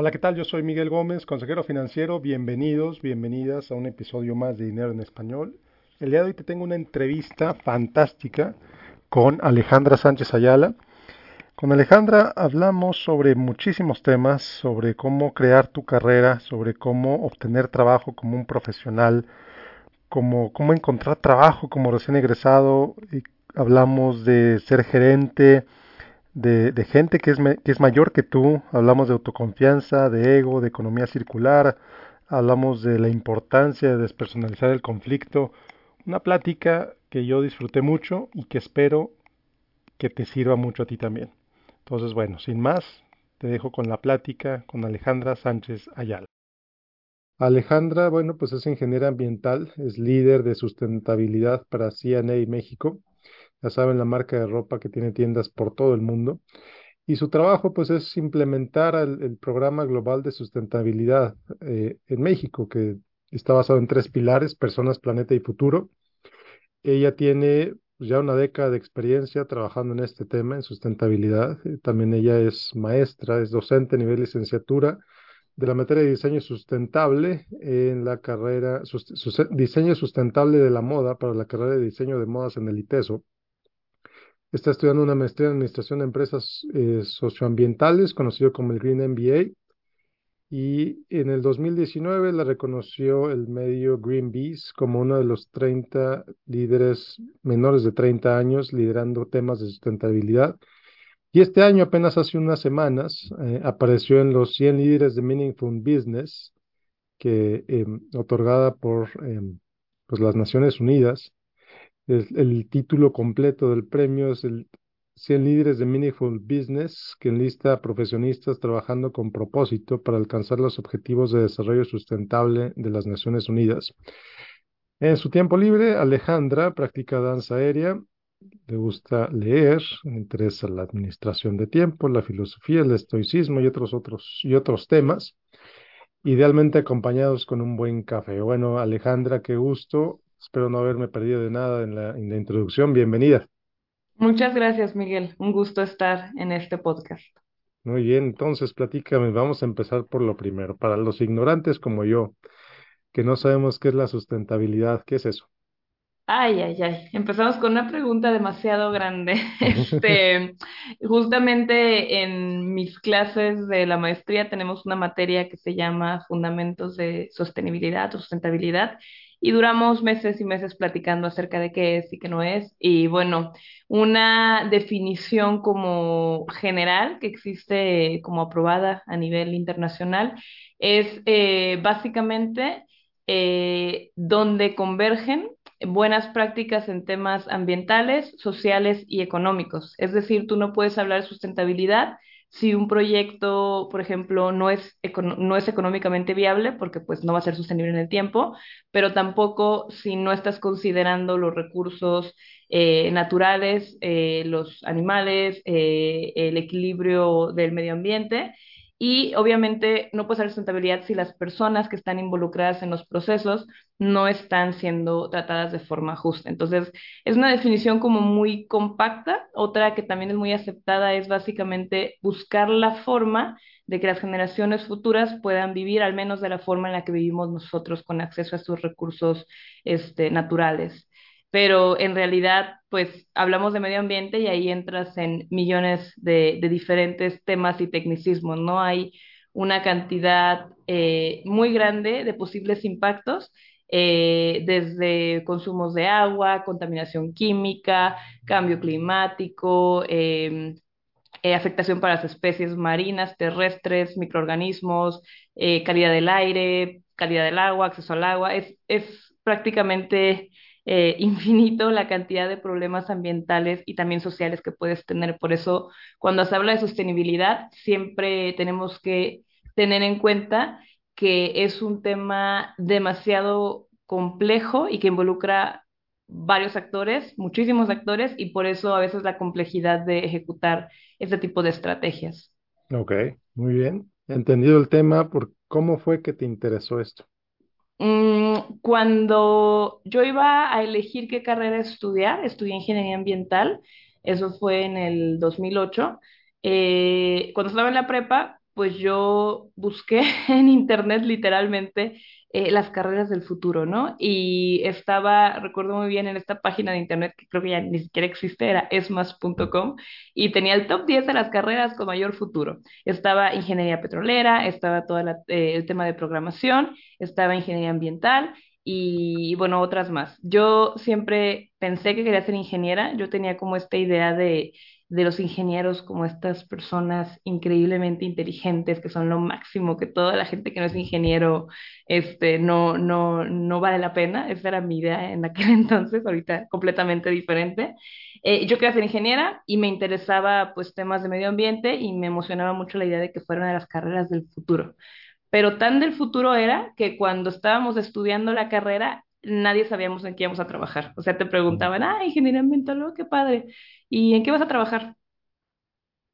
Hola, ¿qué tal? Yo soy Miguel Gómez, consejero financiero. Bienvenidos, bienvenidas a un episodio más de Dinero en Español. El día de hoy te tengo una entrevista fantástica con Alejandra Sánchez Ayala. Con Alejandra hablamos sobre muchísimos temas, sobre cómo crear tu carrera, sobre cómo obtener trabajo como un profesional, cómo, cómo encontrar trabajo como recién egresado. Y hablamos de ser gerente, de, gente que es, que es mayor que tú, hablamos de autoconfianza, de ego, de economía circular, hablamos de la importancia de despersonalizar el conflicto. Una plática que yo disfruté mucho y que espero que te sirva mucho a ti también. Entonces, bueno, sin más, te dejo con la plática con Alejandra Sánchez Ayala. Alejandra, bueno, pues es ingeniera ambiental, es líder de sustentabilidad para CNA México. Ya saben, la marca de ropa que tiene tiendas por todo el mundo. Y su trabajo, pues, es implementar el, programa global de sustentabilidad eh, en México, que está basado en tres pilares, personas, planeta y futuro. Ella tiene pues, ya una década de experiencia trabajando en este tema, en sustentabilidad. Eh, también ella es maestra, es docente a nivel licenciatura de la materia de diseño sustentable en la carrera, diseño sustentable de la moda para la carrera de diseño de modas en el ITESO. Está estudiando una maestría en administración de empresas eh, socioambientales, conocido como el Green MBA, y en el 2019 la reconoció el medio Greenpeace como uno de los 30 líderes menores de 30 años liderando temas de sustentabilidad. Y este año, apenas hace unas semanas, eh, apareció en los 100 líderes de Meaningful Business, que em, otorgada por em, pues las Naciones Unidas. El título completo del premio es el 100 líderes de Meaningful Business que enlista a profesionistas trabajando con propósito para alcanzar los objetivos de desarrollo sustentable de las Naciones Unidas. En su tiempo libre, Alejandra practica danza aérea, le gusta leer, le interesa la administración de tiempo, la filosofía, el estoicismo y otros, otros, y otros temas, idealmente acompañados con un buen café. Bueno, Alejandra, qué gusto. Espero no haberme perdido de nada en la, en la introducción. Bienvenida. Muchas gracias, Miguel. Un gusto estar en este podcast. Muy bien, entonces platícame, vamos a empezar por lo primero. Para los ignorantes como yo, que no sabemos qué es la sustentabilidad, ¿qué es eso? Ay, ay, ay. Empezamos con una pregunta demasiado grande. Este, justamente en mis clases de la maestría tenemos una materia que se llama Fundamentos de Sostenibilidad o Sustentabilidad y duramos meses y meses platicando acerca de qué es y qué no es. Y bueno, una definición como general que existe como aprobada a nivel internacional es eh, básicamente eh, donde convergen buenas prácticas en temas ambientales, sociales y económicos. Es decir, tú no puedes hablar de sustentabilidad si un proyecto, por ejemplo, no es, no es económicamente viable, porque pues no va a ser sostenible en el tiempo, pero tampoco si no estás considerando los recursos eh, naturales, eh, los animales, eh, el equilibrio del medio ambiente y obviamente no puede haber sustentabilidad si las personas que están involucradas en los procesos no están siendo tratadas de forma justa. Entonces, es una definición como muy compacta. Otra que también es muy aceptada es básicamente buscar la forma de que las generaciones futuras puedan vivir al menos de la forma en la que vivimos nosotros con acceso a sus recursos este, naturales pero en realidad, pues hablamos de medio ambiente y ahí entras en millones de, diferentes temas y tecnicismos, ¿no? Hay una cantidad eh, muy grande de posibles impactos, eh, desde consumos de agua, contaminación química, cambio climático, em, eh, afectación para las especies marinas, terrestres, microorganismos, calidad del aire, calidad del agua, acceso al agua. Es, es prácticamente eh, infinito la cantidad de problemas ambientales y también sociales que puedes tener. Por eso, cuando se habla de sostenibilidad, siempre tenemos que tener en cuenta que es un tema demasiado complejo y que involucra varios actores, muchísimos actores, y por eso a veces la complejidad de ejecutar este tipo de estrategias. Ok, muy bien. Entendido el tema, ¿por cómo fue que te interesó esto? Mm, cuando yo iba a elegir qué carrera estudiar, estudié ingeniería ambiental, eso fue en el 2008. Eh, cuando estaba en la prepa, pues yo busqué en internet literalmente eh, las carreras del futuro, ¿no? Y estaba, recuerdo muy bien, en esta página de internet que creo que ya ni siquiera existe, era esmas.com, y tenía el top 10 de las carreras con mayor futuro. Estaba ingeniería petrolera, estaba todo eh, el tema de programación, estaba ingeniería ambiental y bueno, otras más. Yo siempre pensé que quería ser ingeniera, yo tenía como esta idea de de los ingenieros como estas personas increíblemente inteligentes que son lo máximo, que toda la gente que no es ingeniero este, no, no, no vale la pena. Esa era mi idea en aquel entonces, ahorita completamente diferente. Eh, yo quería ser ingeniera y me interesaba pues temas de medio ambiente y me emocionaba mucho la idea de que fuera una de las carreras del futuro. Pero tan del futuro era que cuando estábamos estudiando la carrera, nadie sabíamos en qué íbamos a trabajar. O sea, te preguntaban, ah, ingeniería ambiental, oh, qué padre. ¿Y en qué vas a trabajar?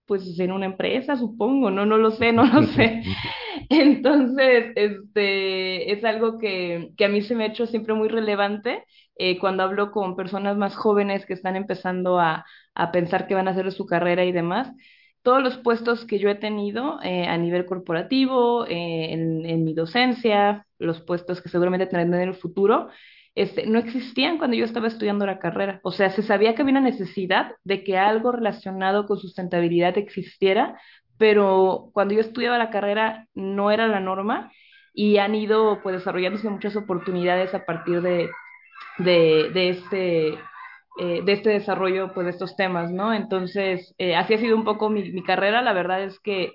Pues en una empresa, supongo, no, no lo sé, no lo sé. Entonces, este, es algo que, que a mí se me ha hecho siempre muy relevante eh, cuando hablo con personas más jóvenes que están empezando a, a pensar que van a hacer su carrera y demás. Todos los puestos que yo he tenido eh, a nivel corporativo, eh, en, en mi docencia, los puestos que seguramente tendré en el futuro, este, no existían cuando yo estaba estudiando la carrera. O sea, se sabía que había una necesidad de que algo relacionado con sustentabilidad existiera, pero cuando yo estudiaba la carrera no era la norma y han ido pues desarrollándose muchas oportunidades a partir de, de, este, eh, de este desarrollo pues de estos temas, ¿no? Entonces, eh, así ha sido un poco mi, mi, carrera. La verdad es que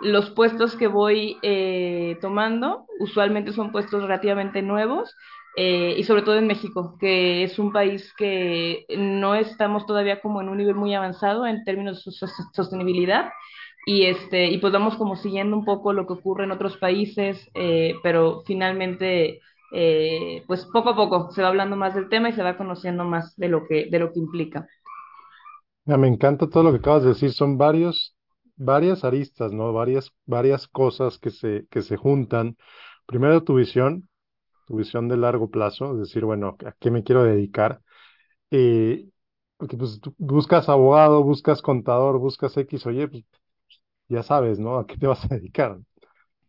los puestos que voy eh, tomando usualmente son puestos relativamente nuevos eh, y sobre todo en México, que es un país que no estamos todavía como en un nivel muy avanzado en términos de sostenibilidad y este y pues vamos como siguiendo un poco lo que ocurre en otros países, eh, pero finalmente eh, pues poco a poco se va hablando más del tema y se va conociendo más de lo que de lo que implica. Me encanta todo lo que acabas de decir, son varios varias aristas, ¿no? Varias varias cosas que se que se juntan. Primero tu visión, visión de largo plazo, decir, bueno, ¿a qué me quiero dedicar? Eh, porque pues tú buscas abogado, buscas contador, buscas X, oye, pues ya sabes, ¿no? ¿A qué te vas a dedicar?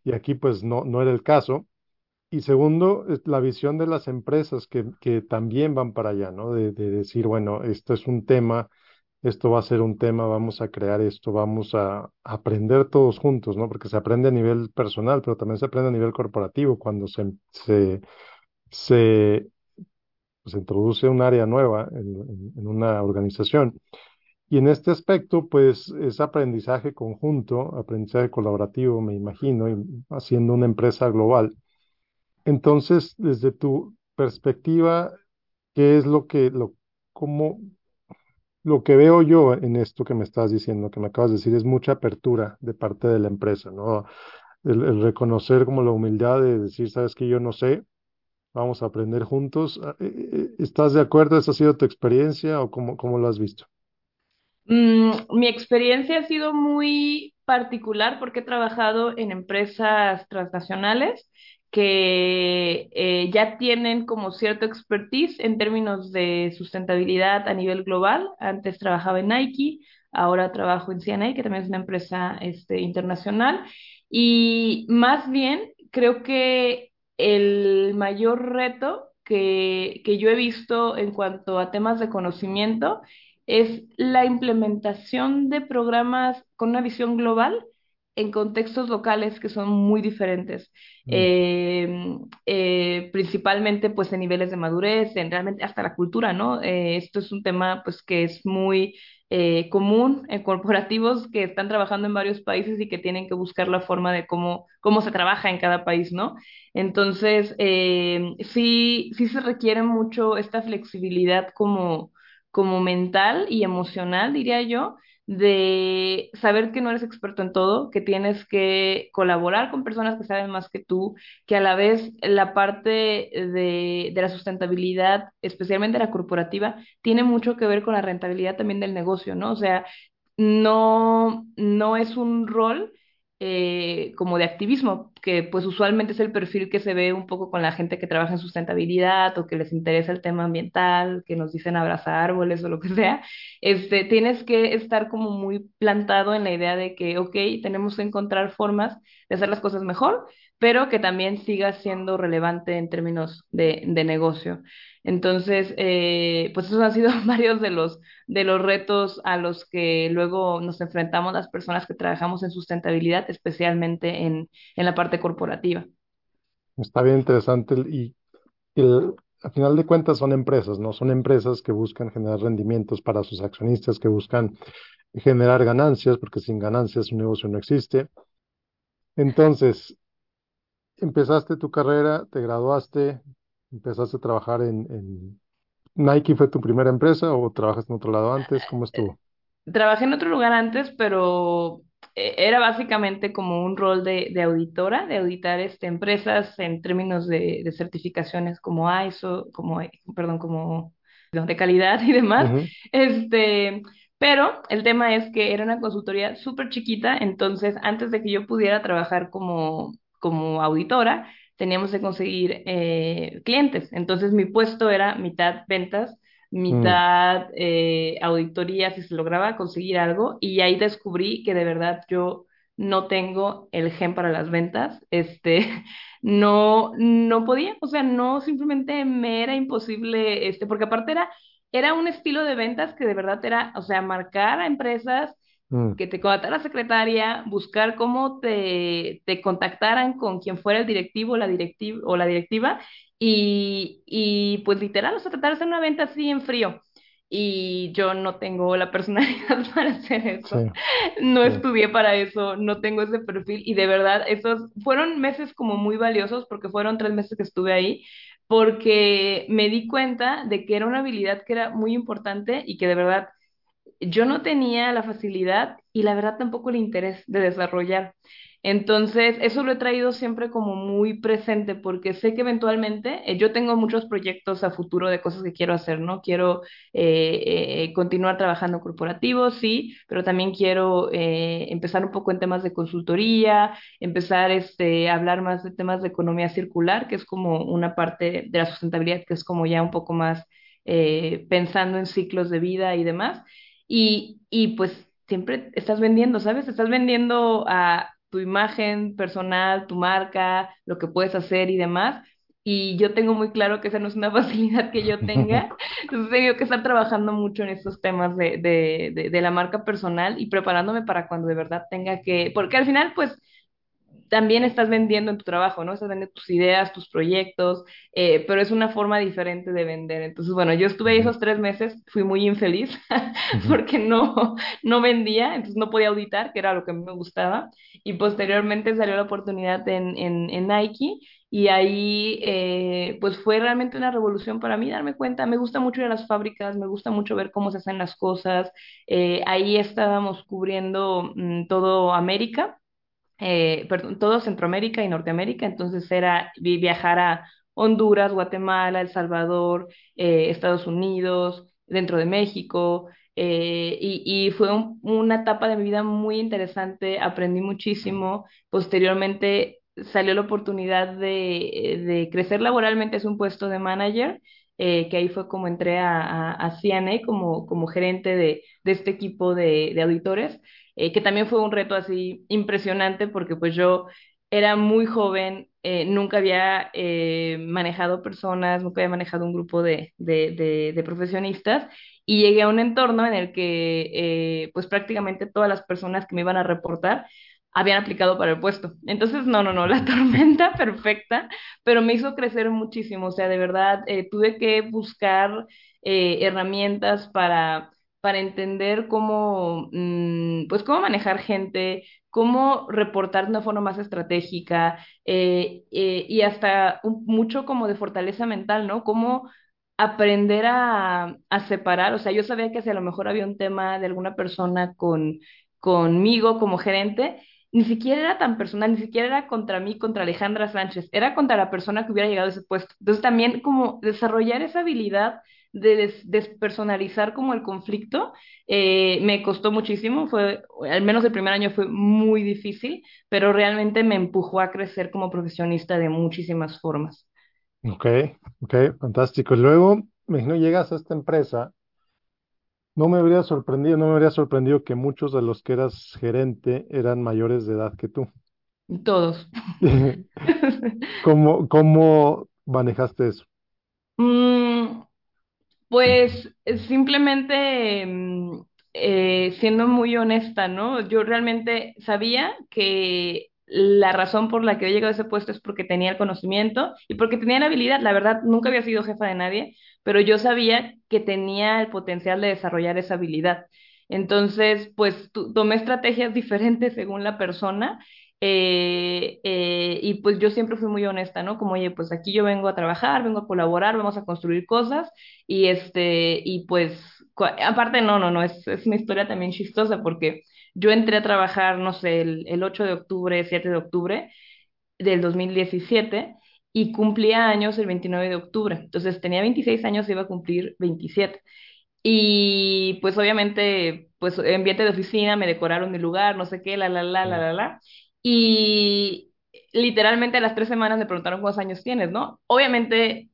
Y aquí pues no, no era el caso. Y segundo, la visión de las empresas que, que también van para allá, ¿no? De decir, bueno, esto es un tema, esto va a ser un tema, vamos a crear esto, vamos a aprender todos juntos, ¿no? Porque se aprende a nivel personal, pero también se aprende a nivel corporativo cuando se, se, se, pues, introduce un área nueva en, una organización. Y en este aspecto, pues es aprendizaje conjunto, aprendizaje colaborativo, me imagino, haciendo una empresa global. Entonces, desde tu perspectiva, ¿qué es lo que, lo, cómo, lo que veo yo en esto que me estás diciendo, que me acabas de decir, es mucha apertura de parte de la empresa, ¿no? El, reconocer como la humildad de decir, sabes que yo no sé, vamos a aprender juntos. Ah, eh, eh, ¿Estás de acuerdo? ¿Esa ha sido tu experiencia o cómo, cómo lo has visto? Mm, mi experiencia ha sido muy particular porque he trabajado en empresas transnacionales que eh, ya tienen como cierto expertise en términos de sustentabilidad a nivel global. Antes trabajaba en Nike, ahora trabajo en CNA, que también es una empresa este, internacional. Y más bien, creo que el mayor reto que, que yo he visto en cuanto a temas de conocimiento es la implementación de programas con una visión global en contextos locales que son muy diferentes, mm. eh, eh, principalmente pues en niveles de madurez, en realmente hasta la cultura, ¿no? Eh, esto es un tema pues que es muy común en corporativos que están trabajando en varios países y que tienen que buscar la forma de cómo, cómo se trabaja en cada país, ¿no? Entonces, sí, sí se requiere mucho esta flexibilidad como, como mental y emocional, diría yo, de saber que no eres experto en todo, que tienes que colaborar con personas que saben más que tú, que a la vez la parte de, de la sustentabilidad, especialmente la corporativa, tiene mucho que ver con la rentabilidad también del negocio, ¿no? O sea, no, no es un rol eh, como de activismo, que pues usualmente es el perfil que se ve un poco con la gente que trabaja en sustentabilidad o que les interesa el tema ambiental, que nos dicen abrazar árboles o lo que sea, este, tienes que estar como muy plantado en la idea de que, ok, tenemos que encontrar formas de hacer las cosas mejor, pero que también siga siendo relevante en términos de, negocio. Entonces, eh, pues esos han sido varios de los, de los retos a los que luego nos enfrentamos las personas que trabajamos en sustentabilidad, especialmente en, en la parte corporativa. Está bien interesante y el, a final de cuentas son empresas, ¿no? Son empresas que buscan generar rendimientos para sus accionistas, que buscan generar ganancias, porque sin ganancias un negocio no existe. Entonces, empezaste tu carrera, te graduaste, empezaste a trabajar en, en Nike, ¿fue tu primera empresa o trabajaste en otro lado antes? ¿Cómo estuvo? Trabajé en otro lugar antes, pero eh, era básicamente como un rol de, de auditora, de auditar este, empresas en términos de, de certificaciones como ISO, como, eh, perdón, como de calidad y demás. Este, pero el tema es que era una consultoría súper chiquita, entonces antes de que yo pudiera trabajar como, como auditora, teníamos que conseguir eh, clientes. Entonces mi puesto era mitad ventas, mm, mitad eh, auditoría, si se lograba conseguir algo, y ahí descubrí que de verdad yo no tengo el gen para las ventas, este, no, no podía, o sea, no, simplemente me era imposible, este, porque aparte era era un estilo de ventas que de verdad era, o sea, marcar a empresas mm, que te contratara la secretaria, buscar cómo te, te contactaran con quien fuera el directivo la directiva, o la directiva y, y pues literal, o sea, tratar de hacer una venta así en frío. Y yo no tengo la personalidad para hacer sí, eso, no sí. estudié para eso, no tengo ese perfil y de verdad esos fueron meses como muy valiosos porque fueron tres meses que estuve ahí porque me di cuenta de que era una habilidad que era muy importante y que de verdad yo no tenía la facilidad y la verdad tampoco el interés de desarrollar. Entonces, eso lo he traído siempre como muy presente porque sé que eventualmente eh, yo tengo muchos proyectos a futuro de cosas que quiero hacer, ¿no? Quiero eh, eh, continuar trabajando corporativo, sí, pero también quiero eh, empezar un poco en temas de consultoría, empezar este, a hablar más de temas de economía circular, que es como una parte de la sustentabilidad que es como ya un poco más eh, pensando en ciclos de vida y demás. Y, y pues siempre estás vendiendo, ¿sabes? Estás vendiendo a tu imagen personal, tu marca, lo que puedes hacer y demás. Y yo tengo muy claro que esa no es una facilidad que yo tenga. Entonces he tenido que estar trabajando mucho en estos temas de, de, de, de la marca personal y preparándome para cuando de verdad tenga que, porque al final, pues también estás vendiendo en tu trabajo, ¿no? Estás vendiendo tus ideas, tus proyectos, eh, pero es una forma diferente de vender. Entonces, bueno, yo estuve esos tres meses, fui muy infeliz porque no, no vendía, entonces no podía auditar, que era lo que a mí me gustaba. Y posteriormente salió la oportunidad en, en, en Nike y ahí, eh, pues fue realmente una revolución para mí darme cuenta. Me gusta mucho ir a las fábricas, me gusta mucho ver cómo se hacen las cosas. Eh, ahí estábamos cubriendo mm, todo América eh, perdón, todo Centroamérica y Norteamérica, entonces era vi- viajar a Honduras, Guatemala, El Salvador, eh, Estados Unidos, dentro de México, eh, y, fue un- una etapa de mi vida muy interesante, aprendí muchísimo, posteriormente salió la oportunidad de, crecer laboralmente, es un puesto de manager. eh, que ahí fue como entré a, a, CNA como, como gerente de, este equipo de auditores eh, que también fue un reto así impresionante porque pues yo era muy joven, eh, nunca había eh, manejado personas, nunca había manejado un grupo de, de, de, profesionistas y llegué a un entorno en el que pues prácticamente todas las personas que me iban a reportar habían aplicado para el puesto. Entonces, no, no, no, la tormenta perfecta, pero me hizo crecer muchísimo, o sea, de verdad, tuve que buscar herramientas para para entender cómo, mm, pues cómo manejar gente, cómo reportar de una forma más estratégica eh, eh, y hasta mucho como de fortaleza mental, ¿no? Cómo aprender a, a separar, o sea, yo sabía que si a lo mejor había un tema de alguna persona con, conmigo como gerente, ni siquiera era tan personal, ni siquiera era contra mí, contra Alejandra Sánchez, era contra la persona que hubiera llegado a ese puesto. Entonces también como desarrollar esa habilidad de des- despersonalizar como el conflicto, eh, me costó muchísimo, fue, al menos el primer año fue muy difícil, pero realmente me empujó a crecer como profesionista de muchísimas formas. Ok, ok, fantástico. Luego, me imagino, llegas a esta empresa. No me habría sorprendido, no me habría sorprendido que muchos de los que eras gerente eran mayores de edad que tú. Todos. ¿Cómo, cómo manejaste eso? Mm, Pues simplemente mm, eh, siendo muy honesta, ¿no? Yo realmente sabía que la razón por la que he llegado a ese puesto es porque tenía el conocimiento y porque tenía la habilidad. La verdad, nunca había sido jefa de nadie, pero yo sabía que tenía el potencial de desarrollar esa habilidad. Entonces, pues tomé estrategias diferentes según la persona. Eh, eh, y pues yo siempre fui muy honesta, ¿no? Como, oye, pues aquí yo vengo a trabajar, vengo a colaborar, vamos a construir cosas y este, y pues, aparte, no, no, no, es, es una historia también chistosa porque yo entré a trabajar, no sé, el, el 8 de octubre, 7 de octubre del 2017 y cumplía años el 29 de octubre. Entonces tenía 26 años, iba a cumplir 27. Y pues obviamente, pues ambiente de oficina, me decoraron mi lugar, no sé qué, la, la, la, la, la, la. Y literalmente a las tres semanas me preguntaron cuántos años tienes, ¿no? Obviamente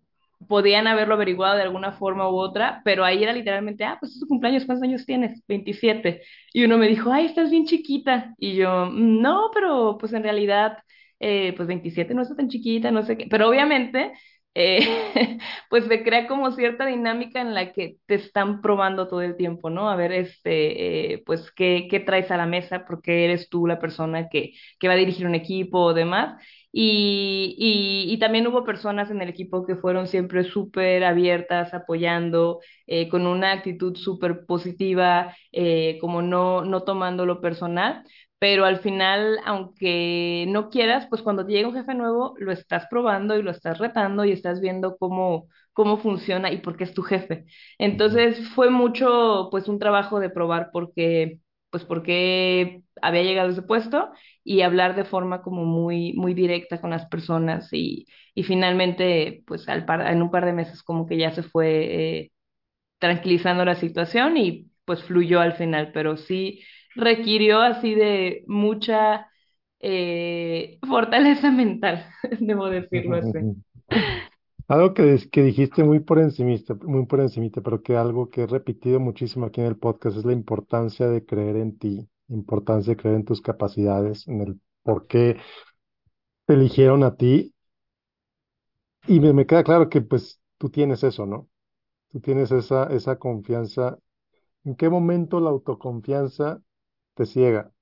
podían haberlo averiguado de alguna forma u otra, pero ahí era literalmente, ah, pues es tu cumpleaños, ¿cuántos años tienes? veintisiete Y uno me dijo, ay, estás bien chiquita. Y yo, "Mm, no, pero pues en realidad, eh, pues 27 no está tan chiquita, no sé qué. Pero obviamente eh, pues se crea como cierta dinámica en la que te están probando todo el tiempo, ¿no? A ver, este, eh, pues, ¿qué, qué traes a la mesa? Porque eres tú la persona que, que va a dirigir un equipo o demás. Y, y, también hubo personas en el equipo que fueron siempre súper abiertas, apoyando, eh, con una actitud súper positiva, como no, no tomándolo personal pero al final, aunque no quieras, pues cuando te llega un jefe nuevo, lo estás probando y lo estás retando y estás viendo cómo, cómo funciona y por qué es tu jefe. Entonces fue mucho, pues un trabajo de probar porque, pues porque había llegado a ese puesto y hablar de forma como muy, muy directa con las personas y, y finalmente, pues al par, en un par de meses como que ya se fue eh, tranquilizando la situación y pues fluyó al final, pero sí requirió así de mucha eh, fortaleza mental, debo decirlo así. Algo que, dijiste muy por encimista, muy por encimita, pero que algo que he repetido muchísimo aquí en el podcast es la importancia de creer en ti, importancia de creer en tus capacidades, en el por qué te eligieron a ti. Y me, me queda claro que pues tú tienes eso, ¿no? Tú tienes esa, esa confianza. ¿En qué momento la autoconfianza te ciega?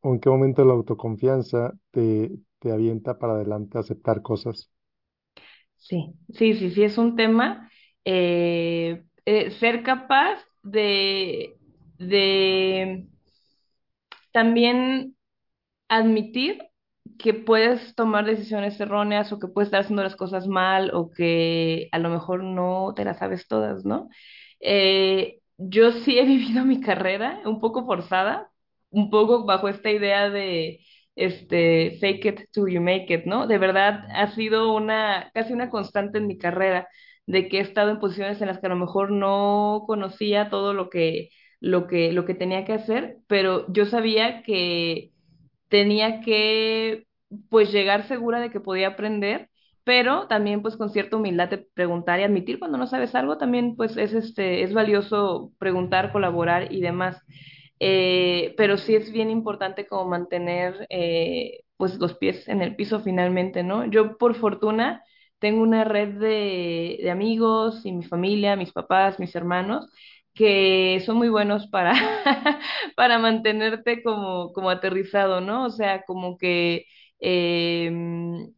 ¿O en qué momento la autoconfianza te, te avienta para adelante a aceptar cosas? Sí, sí, sí, sí, es un tema. eh, eh, ser capaz de, de también admitir que puedes tomar decisiones erróneas o que puedes estar haciendo las cosas mal o que a lo mejor no te las sabes todas, ¿no? Eh, yo sí he vivido mi carrera un poco forzada, un poco bajo esta idea de este fake it till you make it, ¿no? De verdad ha sido una casi una constante en mi carrera de que he estado en posiciones en las que a lo mejor no conocía todo lo que lo que lo que tenía que hacer, pero yo sabía que tenía que pues llegar segura de que podía aprender, pero también pues con cierta humildad de preguntar y admitir cuando no sabes algo, también pues es este es valioso preguntar, colaborar y demás. Eh, pero sí es bien importante como mantener eh, pues los pies en el piso finalmente, ¿no? Yo por fortuna tengo una red de, de amigos y mi familia, mis papás, mis hermanos, que son muy buenos para, para mantenerte como, como aterrizado, ¿no? O sea, como que eh,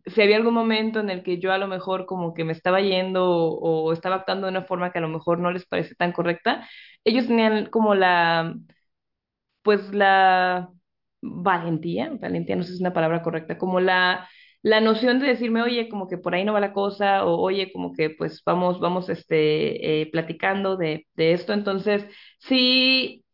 si había algún momento en el que yo a lo mejor como que me estaba yendo o, o estaba actuando de una forma que a lo mejor no les parece tan correcta, ellos tenían como la pues la valentía, valentía no sé si es una palabra correcta, como la, la noción de decirme, oye, como que por ahí no va la cosa, o oye, como que pues vamos, vamos, este, eh, platicando de, de esto. Entonces, sí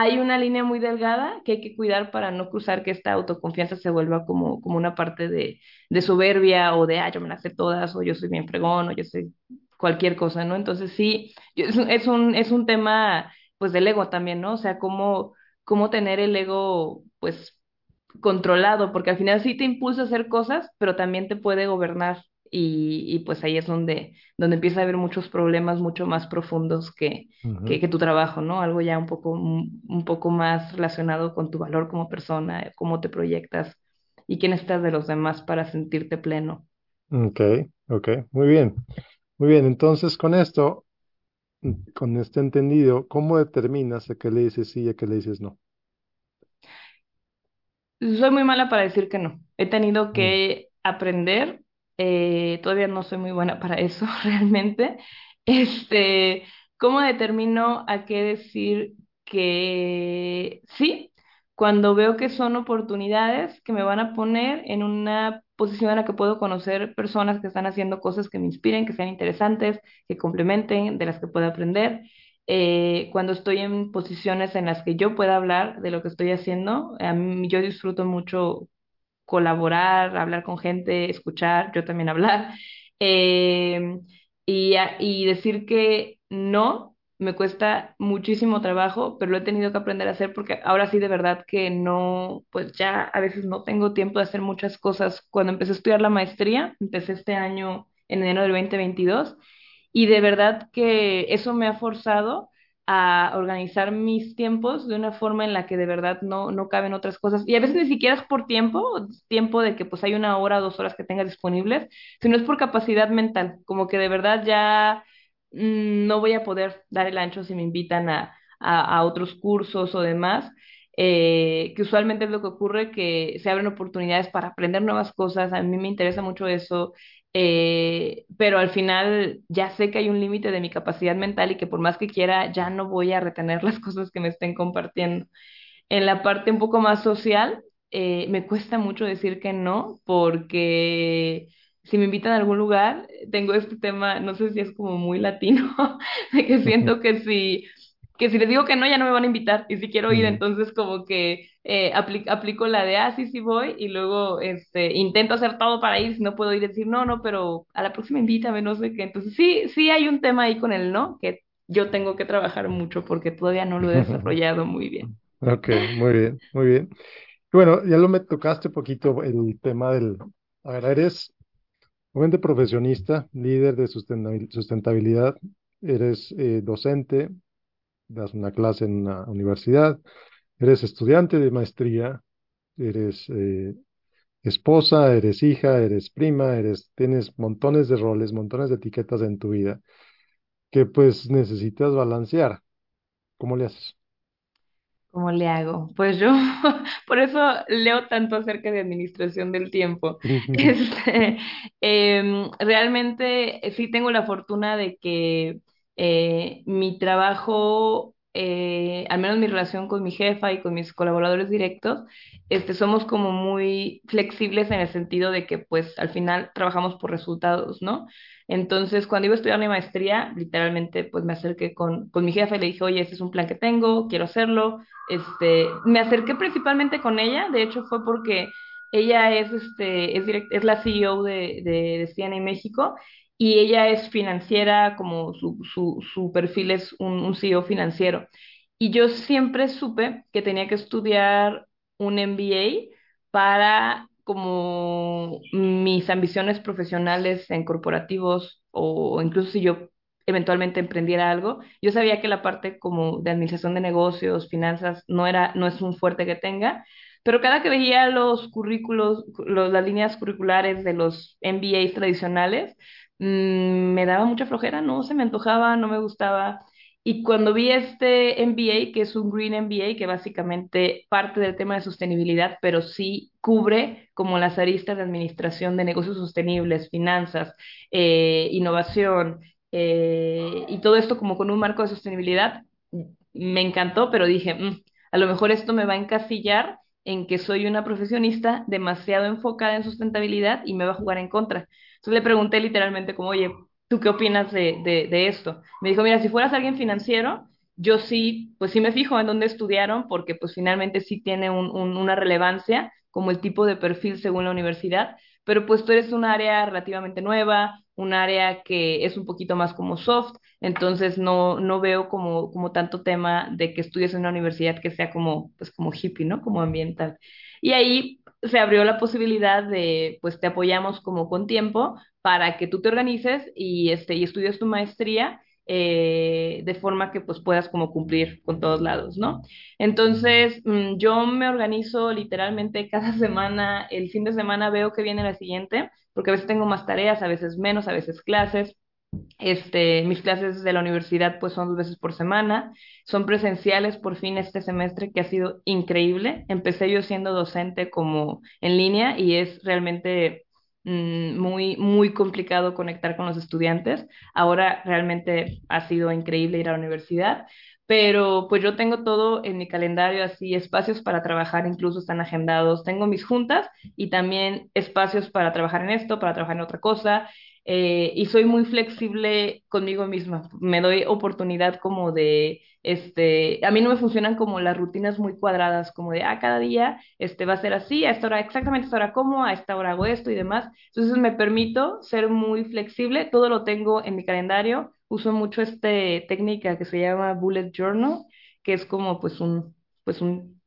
hay una línea muy delgada que hay que cuidar para no cruzar que esta autoconfianza se vuelva como, como una parte de, soberbia o de, ah, yo me las sé todas, o yo soy bien fregón, o yo soy cualquier cosa, ¿no? Entonces sí, es, un, es un, es un tema pues del ego también, ¿no? O sea, cómo, cómo tener el ego pues controlado, porque al final sí te impulsa a hacer cosas, pero también te puede gobernar y, y pues ahí es donde, donde empieza a haber muchos problemas mucho más profundos que, que, tu trabajo, ¿no? Algo ya un poco, un, poco más relacionado con tu valor como persona, cómo te proyectas y quién estás de los demás para sentirte pleno. Ok, ok, muy bien, muy bien. Entonces, con esto, con este entendido, ¿cómo determinas a qué le dices sí y a qué le dices no? Soy muy mala para decir que no. He tenido Mm, que aprender. Eh, todavía no soy muy buena para eso realmente. Este, ¿cómo determino a qué decir que sí? Cuando veo que son oportunidades que me van a poner en una posición en la que puedo conocer personas que están haciendo cosas que me inspiren, que sean interesantes, que complementen, de las que pueda aprender eh, cuando estoy en posiciones en las que yo pueda hablar de lo que estoy haciendo, a mí, yo disfruto mucho colaborar, hablar con gente, escuchar, yo también hablar, eh, y, y decir que no me cuesta muchísimo trabajo, pero lo he tenido que aprender a hacer porque ahora sí de verdad que no, pues ya a veces no tengo tiempo de hacer muchas cosas. Cuando empecé a estudiar la maestría, empecé este año en enero del 2022 y de verdad que eso me ha forzado a organizar mis tiempos de una forma en la que de verdad no, no caben otras cosas. Y a veces ni siquiera es por tiempo, tiempo de que pues hay una hora o dos horas que tengas disponibles, sino es por capacidad mental, como que de verdad ya mm, no voy a poder dar el ancho si me invitan a, a, a otros cursos o demás. eh, que usualmente es lo que ocurre, que se abren oportunidades para aprender nuevas cosas, a mí me interesa mucho eso, eh, pero al final ya sé que hay un límite de mi capacidad mental y que por más que quiera ya no voy a retener las cosas que me estén compartiendo. En la parte un poco más social, eh, me cuesta mucho decir que no, porque si me invitan a algún lugar, tengo este tema, no sé si es como muy latino, de que siento que si, que si les digo que no, ya no me van a invitar, y si quiero ir, entonces como que eh, apli- aplico la de, ah, sí, sí voy, y luego este, intento hacer todo para ir, si no puedo ir, decir, no, no, pero a la próxima invítame, no sé qué. Entonces sí, sí hay un tema ahí con el no, que yo tengo que trabajar mucho porque todavía no lo he desarrollado muy bien. Ok, muy bien, muy bien. Bueno, ya lo me tocaste poquito el tema del, a ver, eres obviamente profesionista, líder de sustentabilidad, eres eh, docente, das una clase en una universidad, eres estudiante de maestría, eres eh, esposa, eres hija, eres prima, eres, tienes montones de roles, montones de etiquetas en tu vida que pues necesitas balancear. ¿Cómo le haces? ¿Cómo le hago? Pues yo, por eso leo tanto acerca de administración del tiempo. Este, em, realmente eh, sí tengo la fortuna de que eh, mi trabajo, eh, al menos mi relación con mi jefa y con mis colaboradores directos, este, somos como muy flexibles en el sentido de que pues al final trabajamos por resultados, ¿no? Entonces, cuando iba a estudiar mi maestría, literalmente pues me acerqué con, con mi jefa y le dije, oye, este es un plan que tengo, quiero hacerlo este, me acerqué principalmente con ella, de hecho fue porque ella es, este, es, direct- es la CEO de, de, de CNA México y ella es financiera, como su, su, su perfil es un, un CEO financiero. Y yo siempre supe que tenía que estudiar un MBA para como mis ambiciones profesionales en corporativos o incluso si yo eventualmente emprendiera algo, yo sabía que la parte como de administración de negocios, finanzas, no era, no es un fuerte que tenga, pero cada que veía los currículos, los, las líneas curriculares de los MBAs tradicionales, mmm, me daba mucha flojera, no se me antojaba, no me gustaba. Y cuando vi este MBA, que es un Green MBA, que básicamente parte del tema de sostenibilidad, pero sí cubre como las aristas de administración de negocios sostenibles, finanzas, eh, innovación, eh, y todo esto como con un marco de sostenibilidad, me encantó, pero dije, "Mm, a lo mejor esto me va a encasillar en que soy una profesionista demasiado enfocada en sustentabilidad y me va a jugar en contra. Entonces le pregunté literalmente como, oye, ¿tú qué opinas de, de, esto? Me dijo, mira, si fueras alguien financiero, yo sí, pues sí me fijo en dónde estudiaron, porque pues finalmente sí tiene un- una relevancia como el tipo de perfil según la universidad, pero pues tú eres un área relativamente nueva, un área que es un poquito más como soft, entonces no, no veo como, como tanto tema de que estudies en una universidad que sea como, pues como hippie, ¿no? Como ambiental. Y ahí se abrió la posibilidad de, pues te apoyamos como con tiempo para que tú te organices y, este, y estudies tu maestría eh, de forma que pues puedas como cumplir con todos lados, ¿no? Entonces, mm, yo me organizo literalmente cada semana, el fin de semana veo que viene la siguiente, porque a veces tengo más tareas, a veces menos, a veces clases. Este, mis clases de la universidad pues son dos veces por semana, son presenciales por fin este semestre que ha sido increíble. Empecé yo siendo docente como en línea y es realmente mm, muy, muy complicado conectar con los estudiantes. Ahora realmente ha sido increíble ir a la universidad, pero pues yo tengo todo en mi calendario, así espacios para trabajar incluso están agendados. Tengo mis juntas y también espacios para trabajar en esto, para trabajar en otra cosa eh, y soy muy flexible conmigo misma. Me doy oportunidad como de, este, a mí no me funcionan como las rutinas muy cuadradas, como de, ah, cada día este, va a ser así, a esta hora, exactamente a esta hora como, a esta hora hago esto y demás. Entonces me permito ser muy flexible, todo lo tengo en mi calendario. Uso mucho esta técnica que se llama Bullet Journal, que es como pues un, pues un,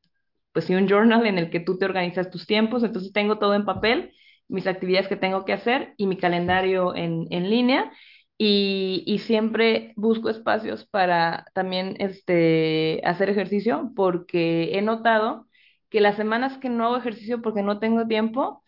pues sí, un journal en el que tú te organizas tus tiempos. Entonces tengo todo en papel mis actividades que tengo que hacer y mi calendario en, en línea. Y, y, siempre busco espacios para también este, hacer ejercicio porque he notado que las semanas que no hago ejercicio porque no tengo tiempo,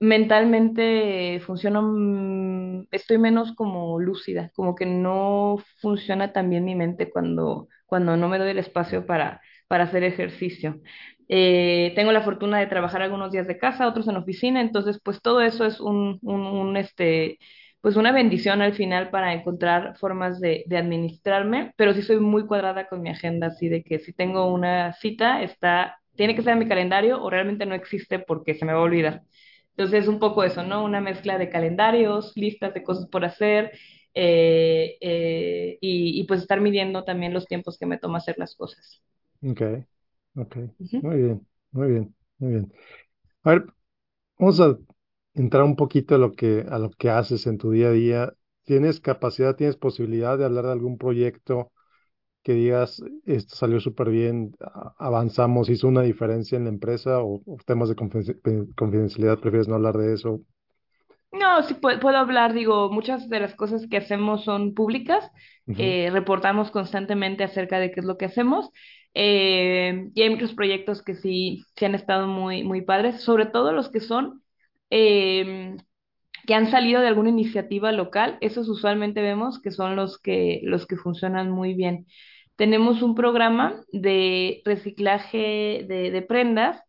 mentalmente funciono, mm, estoy menos como lúcida, como que no funciona tan bien mi mente cuando, cuando no me doy el espacio para, para hacer ejercicio. Eh, tengo la fortuna de trabajar algunos días de casa, otros en oficina, entonces pues todo eso es un, un, este, pues una bendición al final para encontrar formas de, de, administrarme, pero sí soy muy cuadrada con mi agenda, así de que si tengo una cita, está, tiene que ser en mi calendario o realmente no existe porque se me va a olvidar. Entonces es un poco eso, ¿no? Una mezcla de calendarios, listas de cosas por hacer eh, eh, y, y pues estar midiendo también los tiempos que me toma hacer las cosas. Ok. Muy bien, muy bien, muy bien. A ver, vamos a entrar un poquito a lo que, a lo que haces en tu día a día. ¿Tienes capacidad, tienes posibilidad de hablar de algún proyecto que digas, esto salió súper bien, avanzamos, hizo una diferencia en la empresa o, o temas de confidencialidad, prefieres no hablar de eso? No, sí puedo, puedo hablar, digo, muchas de las cosas que hacemos son públicas, Ujú, eh, reportamos constantemente acerca de qué es lo que hacemos, eh, y hay muchos proyectos que sí, sí han estado muy, muy padres, sobre todo los que son, em, que han salido de alguna iniciativa local, esos usualmente vemos que son los que, los que funcionan muy bien. Tenemos un programa de reciclaje de, prendas.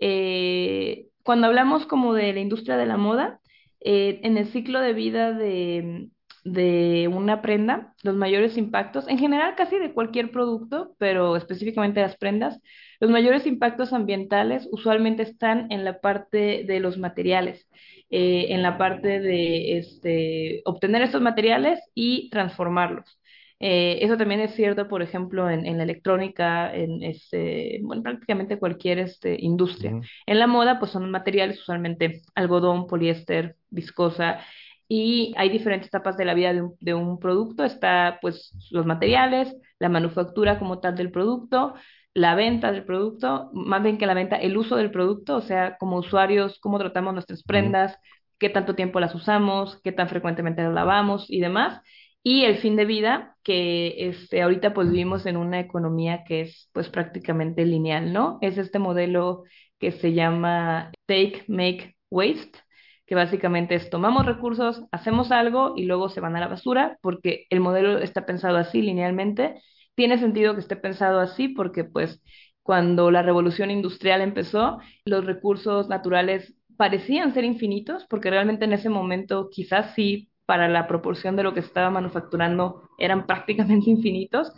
eh, cuando hablamos como de la industria de la moda, eh, en el ciclo de vida de, de una prenda, los mayores impactos, en general casi de cualquier producto, pero específicamente las prendas, los mayores impactos ambientales usualmente están en la parte de los materiales, eh, en la parte de este, obtener estos materiales y transformarlos. Eh, eso también es cierto, por ejemplo, en, en la electrónica, en este, bueno, prácticamente cualquier este, industria. En la moda, pues son materiales usualmente algodón, poliéster, viscosa, y hay diferentes etapas de la vida de un, de un producto. Está, pues, los materiales, la manufactura como tal del producto, la venta del producto, más bien que la venta, el uso del producto, o sea, como usuarios, cómo tratamos nuestras prendas, qué tanto tiempo las usamos, qué tan frecuentemente las lavamos y demás. Y el fin de vida, que este, ahorita pues vivimos en una economía que es pues prácticamente lineal, ¿no? Es este modelo que se llama Take, Make, Waste, que básicamente es tomamos recursos, hacemos algo y luego se van a la basura, porque el modelo está pensado así linealmente. Tiene sentido que esté pensado así porque pues cuando la revolución industrial empezó, los recursos naturales parecían ser infinitos, porque realmente en ese momento quizás sí para la proporción de lo que estaba manufacturando eran prácticamente infinitos,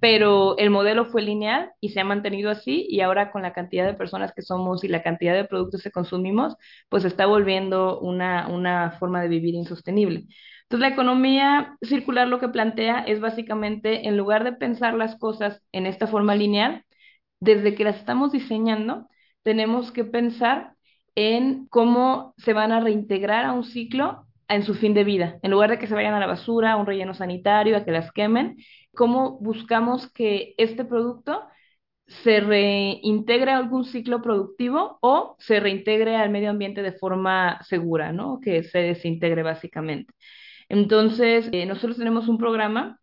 pero el modelo fue lineal y se ha mantenido así y ahora con la cantidad de personas que somos y la cantidad de productos que consumimos, pues está volviendo una, una forma de vivir insostenible. Entonces, la economía circular lo que plantea es básicamente, en lugar de pensar las cosas en esta forma lineal, desde que las estamos diseñando, tenemos que pensar en cómo se van a reintegrar a un ciclo en su fin de vida, en lugar de que se vayan a la basura, a un relleno sanitario, a que las quemen, cómo buscamos que este producto se reintegre a algún ciclo productivo o se reintegre al medio ambiente de forma segura, ¿no? Que se desintegre básicamente. Entonces, eh, nosotros tenemos un programa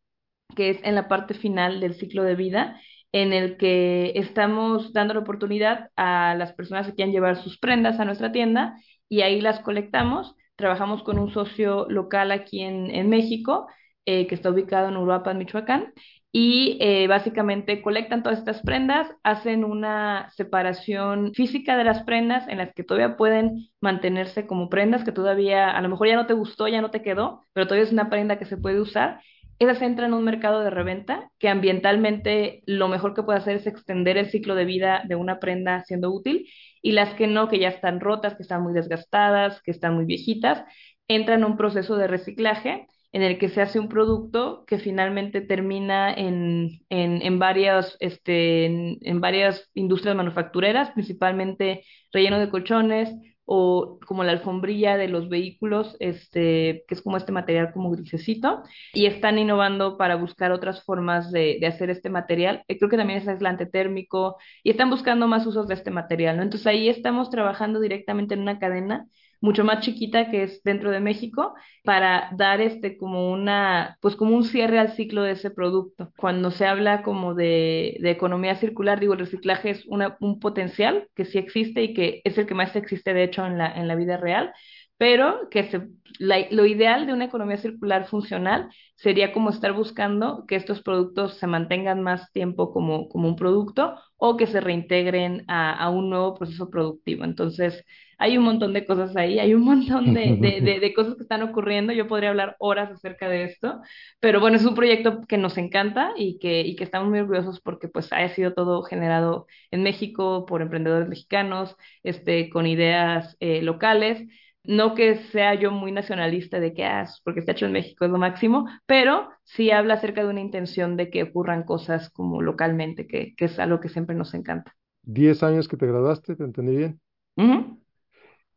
que es en la parte final del ciclo de vida, en el que estamos dando la oportunidad a las personas que quieran llevar sus prendas a nuestra tienda y ahí las colectamos. Trabajamos con un socio local aquí en, en México, eh, que está ubicado en Uruapan, Michoacán, y eh, básicamente colectan todas estas prendas, hacen una separación física de las prendas en las que todavía pueden mantenerse como prendas, que todavía a lo mejor ya no te gustó, ya no te quedó, pero todavía es una prenda que se puede usar. Esas entran en un mercado de reventa que ambientalmente lo mejor que puede hacer es extender el ciclo de vida de una prenda siendo útil y las que no, que ya están rotas, que están muy desgastadas, que están muy viejitas, entran en un proceso de reciclaje en el que se hace un producto que finalmente termina en, en, en varias, este, en, varias industrias manufactureras, principalmente relleno de colchones o como la alfombrilla de los vehículos, este, que es como este material como grisecito, y están innovando para buscar otras formas de, hacer este material. Eh, creo que también es aislante térmico y están buscando más usos de este material. Entonces ahí estamos trabajando directamente en una cadena mucho más chiquita que es dentro de México para dar este como una pues como un cierre al ciclo de ese producto. Cuando se habla como de, de economía circular, digo, el reciclaje es una, un potencial que sí existe y que es el que más existe de hecho en la, en la vida real, pero que se, lo ideal de una economía circular funcional sería como estar buscando que estos productos se mantengan más tiempo como, como un producto o que se reintegren a, a un nuevo proceso productivo. Entonces, hay un montón de cosas ahí, hay un montón de, de, de, cosas que están ocurriendo. Yo podría hablar horas acerca de esto, pero bueno, es un proyecto que nos encanta y que, y que estamos muy orgullosos porque pues ha sido todo generado en México por emprendedores mexicanos, este, con ideas eh, locales. No que sea yo muy nacionalista de que, ah, porque está hecho en México es lo máximo, pero sí habla acerca de una intención de que ocurran cosas como localmente, que, que es algo que siempre nos encanta. Diez años que te graduaste, ¿te entendí bien?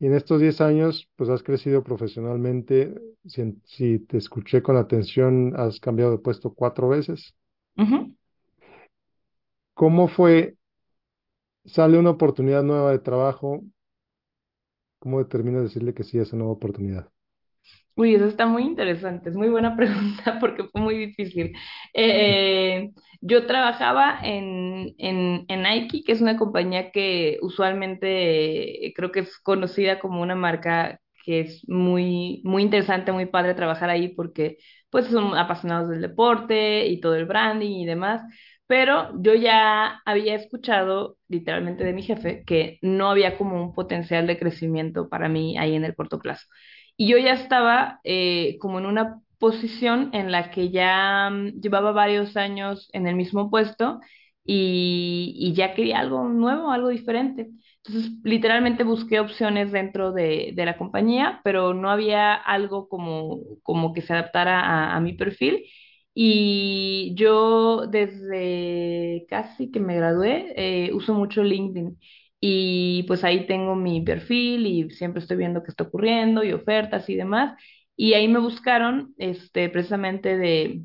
Y en estos 10 años, pues has crecido profesionalmente. Si, si, te escuché con atención, has cambiado de puesto cuatro veces. ¿Cómo fue? Sale una oportunidad nueva de trabajo. ¿Cómo determinas decirle que sí a esa nueva oportunidad? Uy, eso está muy interesante, es muy buena pregunta porque fue muy difícil. Eh, yo trabajaba en, en, en, Nike, que es una compañía que usualmente creo que es conocida como una marca que es muy, muy interesante, muy padre trabajar ahí porque pues son apasionados del deporte y todo el branding y demás. Pero yo ya había escuchado literalmente de mi jefe que no había como un potencial de crecimiento para mí ahí en el corto plazo. Y yo ya estaba eh, como en una posición en la que ya mm, llevaba varios años en el mismo puesto y, y, ya quería algo nuevo, algo diferente. Entonces, literalmente busqué opciones dentro de, de la compañía, pero no había algo como, como que se adaptara a, a mi perfil. Y yo desde casi que me gradué, eh, uso mucho LinkedIn. Y pues ahí tengo mi perfil y siempre estoy viendo qué está ocurriendo y ofertas y demás. Y ahí me buscaron este, precisamente de,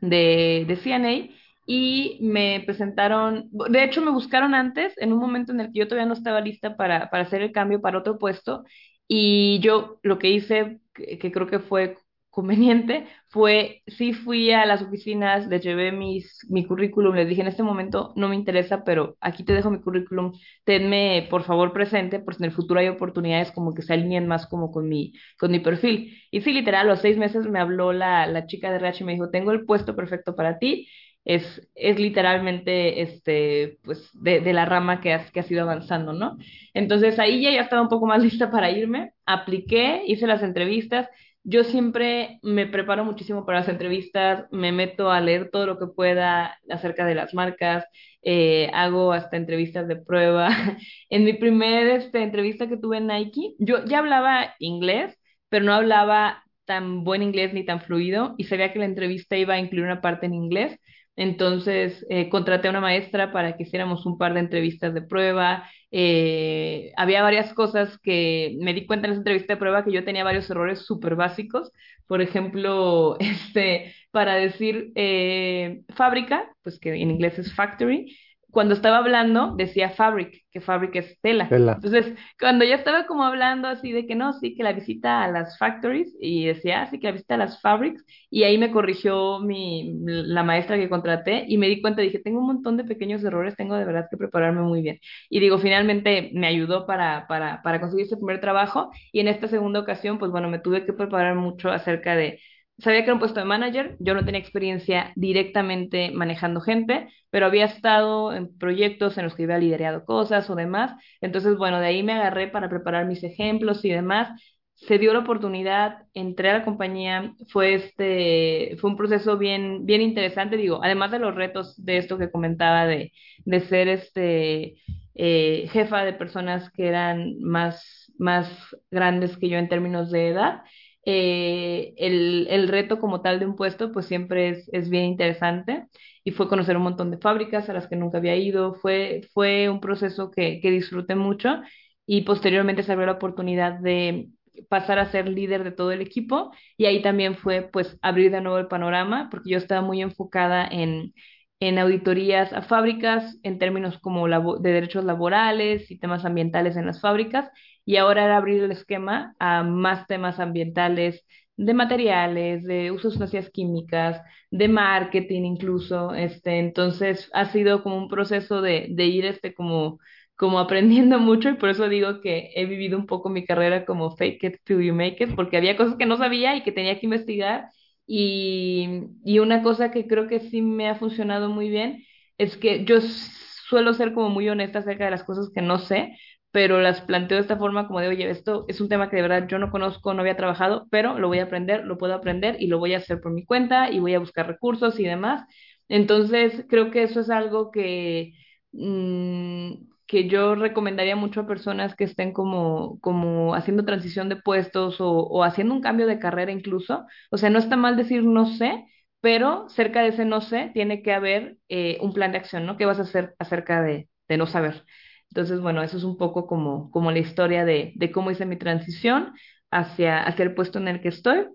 de, de CNA y me presentaron, de hecho me buscaron antes, en un momento en el que yo todavía no estaba lista para, para hacer el cambio para otro puesto. Y yo lo que hice, que, creo que fue conveniente fue, sí fui a las oficinas, les llevé mis, mi currículum, les dije en este momento no me interesa, pero aquí te dejo mi currículum, tenme por favor presente, porque en el futuro hay oportunidades como que se alineen más como con mi, con mi perfil. Y sí, literal, a los seis meses me habló la, la chica de RH y me dijo, tengo el puesto perfecto para ti, es, es literalmente este, pues, de, de la rama que has, que has ido avanzando, ¿no? Entonces ahí ya, ya estaba un poco más lista para irme, apliqué, hice las entrevistas, yo siempre me preparo muchísimo para las entrevistas, me meto a leer todo lo que pueda acerca de las marcas, eh, hago hasta entrevistas de prueba. En mi primera este, entrevista que tuve en Nike, yo ya hablaba inglés, pero no hablaba tan buen inglés ni tan fluido y sabía que la entrevista iba a incluir una parte en inglés. Entonces eh, contraté a una maestra para que hiciéramos un par de entrevistas de prueba, eh, había varias cosas que me di cuenta en esa entrevista de prueba que yo tenía varios errores súper básicos. Por ejemplo, este, para decir eh, fábrica, pues que en inglés es factory, cuando estaba hablando decía fabric, que fabric es tela. Tela. Entonces, cuando ya estaba como hablando así de que no, sí, que la visita a las factories, y decía, ah, sí, que la visita a las fabrics, y ahí me corrigió mi, la maestra que contraté, y me di cuenta, dije, tengo un montón de pequeños errores, tengo de verdad que prepararme muy bien. Y digo, finalmente me ayudó para, para, para conseguir ese primer trabajo, y en esta segunda ocasión, pues bueno, me tuve que preparar mucho acerca de sabía que era un puesto de manager, yo no tenía experiencia directamente manejando gente, pero había estado en proyectos en los que había liderado cosas o demás. Entonces, bueno, de ahí me agarré para preparar mis ejemplos y demás. Se dio la oportunidad, entré a la compañía, fue este, fue un proceso bien, bien interesante, digo, además de los retos de esto que comentaba de, de ser este eh, jefa de personas que eran más, más grandes que yo en términos de edad eh, el, el, reto como tal de un puesto pues siempre es, es, bien interesante y fue conocer un montón de fábricas a las que nunca había ido, fue, fue un proceso que, que disfruté mucho y posteriormente se abrió la oportunidad de pasar a ser líder de todo el equipo y ahí también fue pues abrir de nuevo el panorama porque yo estaba muy enfocada en, en auditorías a fábricas en términos como de derechos laborales y temas ambientales en las fábricas y ahora era abrir el esquema a más temas ambientales, de materiales, de usos sustancias químicas, de marketing incluso, este, entonces ha sido como un proceso de, de ir este como como aprendiendo mucho y por eso digo que he vivido un poco mi carrera como fake it till you make it, porque había cosas que no sabía y que tenía que investigar y, y una cosa que creo que sí me ha funcionado muy bien es que yo suelo ser como muy honesta acerca de las cosas que no sé, pero las planteo de esta forma como de, oye, esto es un tema que de verdad yo no conozco, no había trabajado, pero lo voy a aprender, lo puedo aprender y lo voy a hacer por mi cuenta y voy a buscar recursos y demás. Entonces, creo que eso es algo que, mm, que yo recomendaría mucho a personas que estén como, como haciendo transición de puestos o, o haciendo un cambio de carrera incluso. O sea, no está mal decir no sé, pero cerca de ese no sé tiene que haber eh, un plan de acción, ¿no? ¿Qué vas a hacer acerca de, de no saber? Entonces, bueno, eso es un poco como, como la historia de, de cómo hice mi transición hacia, hacia el puesto en el que estoy.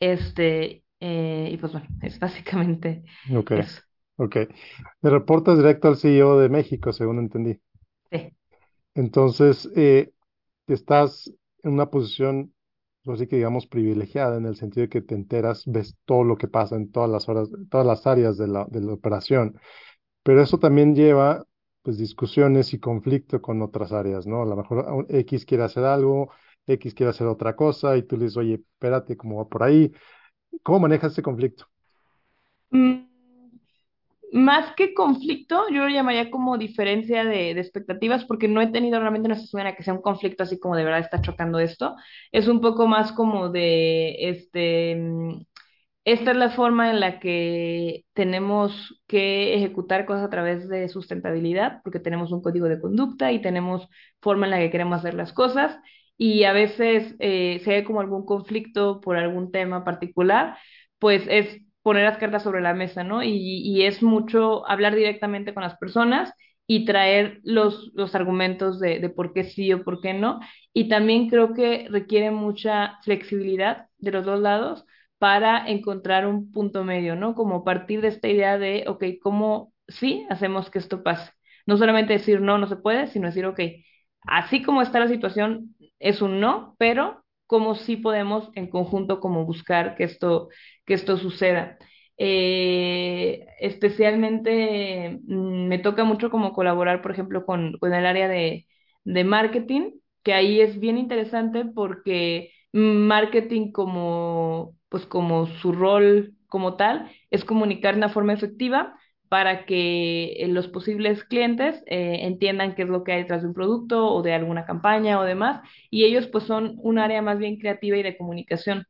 Este, eh, y pues bueno, es básicamente okay. eso. Ok. Me reportas directo al CEO de México, según entendí. Sí. Entonces, eh, estás en una posición, así que digamos, privilegiada en el sentido de que te enteras, ves todo lo que pasa en todas las horas, todas las áreas de la, de la operación. Pero eso también lleva pues discusiones y conflicto con otras áreas, ¿no? A lo mejor X quiere hacer algo, X quiere hacer otra cosa y tú le dices, oye, espérate, ¿cómo va por ahí? ¿Cómo manejas ese conflicto? Mm, más que conflicto, yo lo llamaría como diferencia de, expectativas, porque no he tenido realmente una situación en la que sea un conflicto así como de verdad está chocando esto. Es un poco más como de, este, mm, esta es la forma en la que tenemos que ejecutar cosas a través de sustentabilidad, porque tenemos un código de conducta y tenemos forma en la que queremos hacer las cosas. Y a veces, eh, si hay como algún conflicto por algún tema particular, pues es poner las cartas sobre la mesa, ¿no? Y, y es mucho hablar directamente con las personas y traer los, los argumentos de, de por qué sí o por qué no. Y también creo que requiere mucha flexibilidad de los dos lados para encontrar un punto medio, ¿no? Como partir de esta idea de, ok, ¿cómo sí hacemos que esto pase? No solamente decir no, no se puede, sino decir, ok, así como está la situación, es un no, pero cómo sí podemos en conjunto como buscar que esto, que esto suceda. Eh, especialmente mm, me toca mucho como colaborar, por ejemplo, con, con el área de, de marketing, que ahí es bien interesante porque marketing como pues como su rol como tal es comunicar de una forma efectiva para que eh, los posibles clientes eh, entiendan qué es lo que hay detrás de un producto o de alguna campaña o demás, y ellos pues son un área más bien creativa y de comunicación.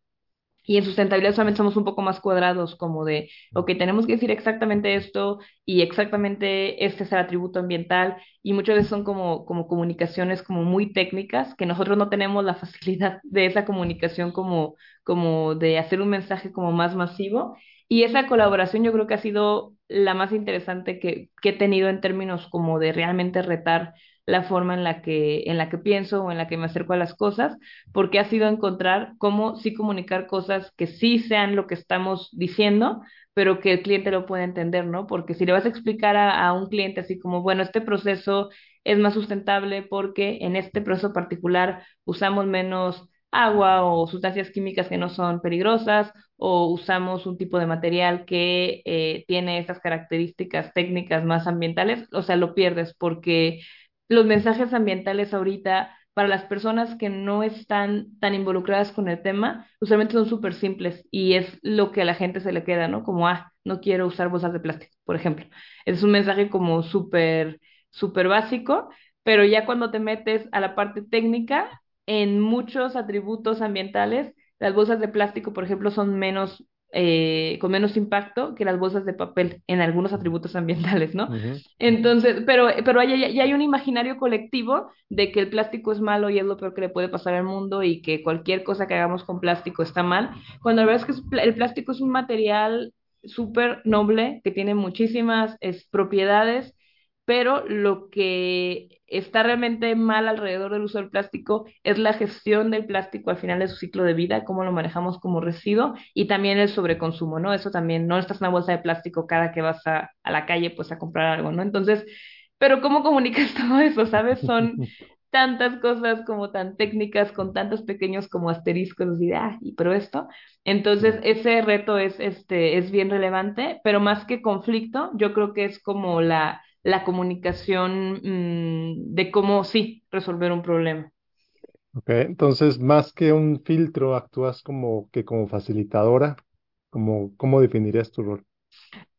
Y en sustentabilidad solamente somos un poco más cuadrados, como de, ok, tenemos que decir exactamente esto y exactamente este es el atributo ambiental. Y muchas veces son como, como comunicaciones como muy técnicas, que nosotros no tenemos la facilidad de esa comunicación como, como de hacer un mensaje como más masivo. Y esa colaboración yo creo que ha sido la más interesante que, he tenido en términos como de realmente retar la forma en la que, en la que pienso o en la que me acerco a las cosas, porque ha sido encontrar cómo sí comunicar cosas que sí sean lo que estamos diciendo, pero que el cliente lo pueda entender, ¿no? Porque si le vas a explicar a, a un cliente así como, bueno, este proceso es más sustentable porque en este proceso particular usamos menos agua o sustancias químicas que no son peligrosas o usamos un tipo de material que eh, tiene estas características técnicas más ambientales, o sea, lo pierdes porque los mensajes ambientales ahorita para las personas que no están tan involucradas con el tema, usualmente son súper simples y es lo que a la gente se le queda, ¿no? Como, ah, no quiero usar bolsas de plástico, por ejemplo. Es un mensaje como súper, súper básico, pero ya cuando te metes a la parte técnica, en muchos atributos ambientales, las bolsas de plástico, por ejemplo, son menos, eh, con menos impacto que las bolsas de papel en algunos atributos ambientales, ¿no? Entonces, pero, pero hay, hay- hay un imaginario colectivo de que el plástico es malo y es lo peor que le puede pasar al mundo y que cualquier cosa que hagamos con plástico está mal, cuando la verdad es que el plástico es un material súper noble que tiene muchísimas es, propiedades pero lo que está realmente mal alrededor del uso del plástico es la gestión del plástico al final de su ciclo de vida, cómo lo manejamos como residuo y también el sobreconsumo, ¿no? Eso también, no estás una bolsa de plástico cada que vas a, a la calle pues a comprar algo, ¿no? Entonces, pero ¿cómo comunicas todo eso, sabes? Son tantas cosas como tan técnicas, con tantos pequeños como asteriscos, así ah, y pero esto. Entonces, ese reto es, este, es bien relevante, pero más que conflicto, yo creo que es como la, la comunicación, mm, de cómo sí resolver un problema. Ok, entonces, más que un filtro, actúas como que como facilitadora, como, ¿cómo definirías tu rol?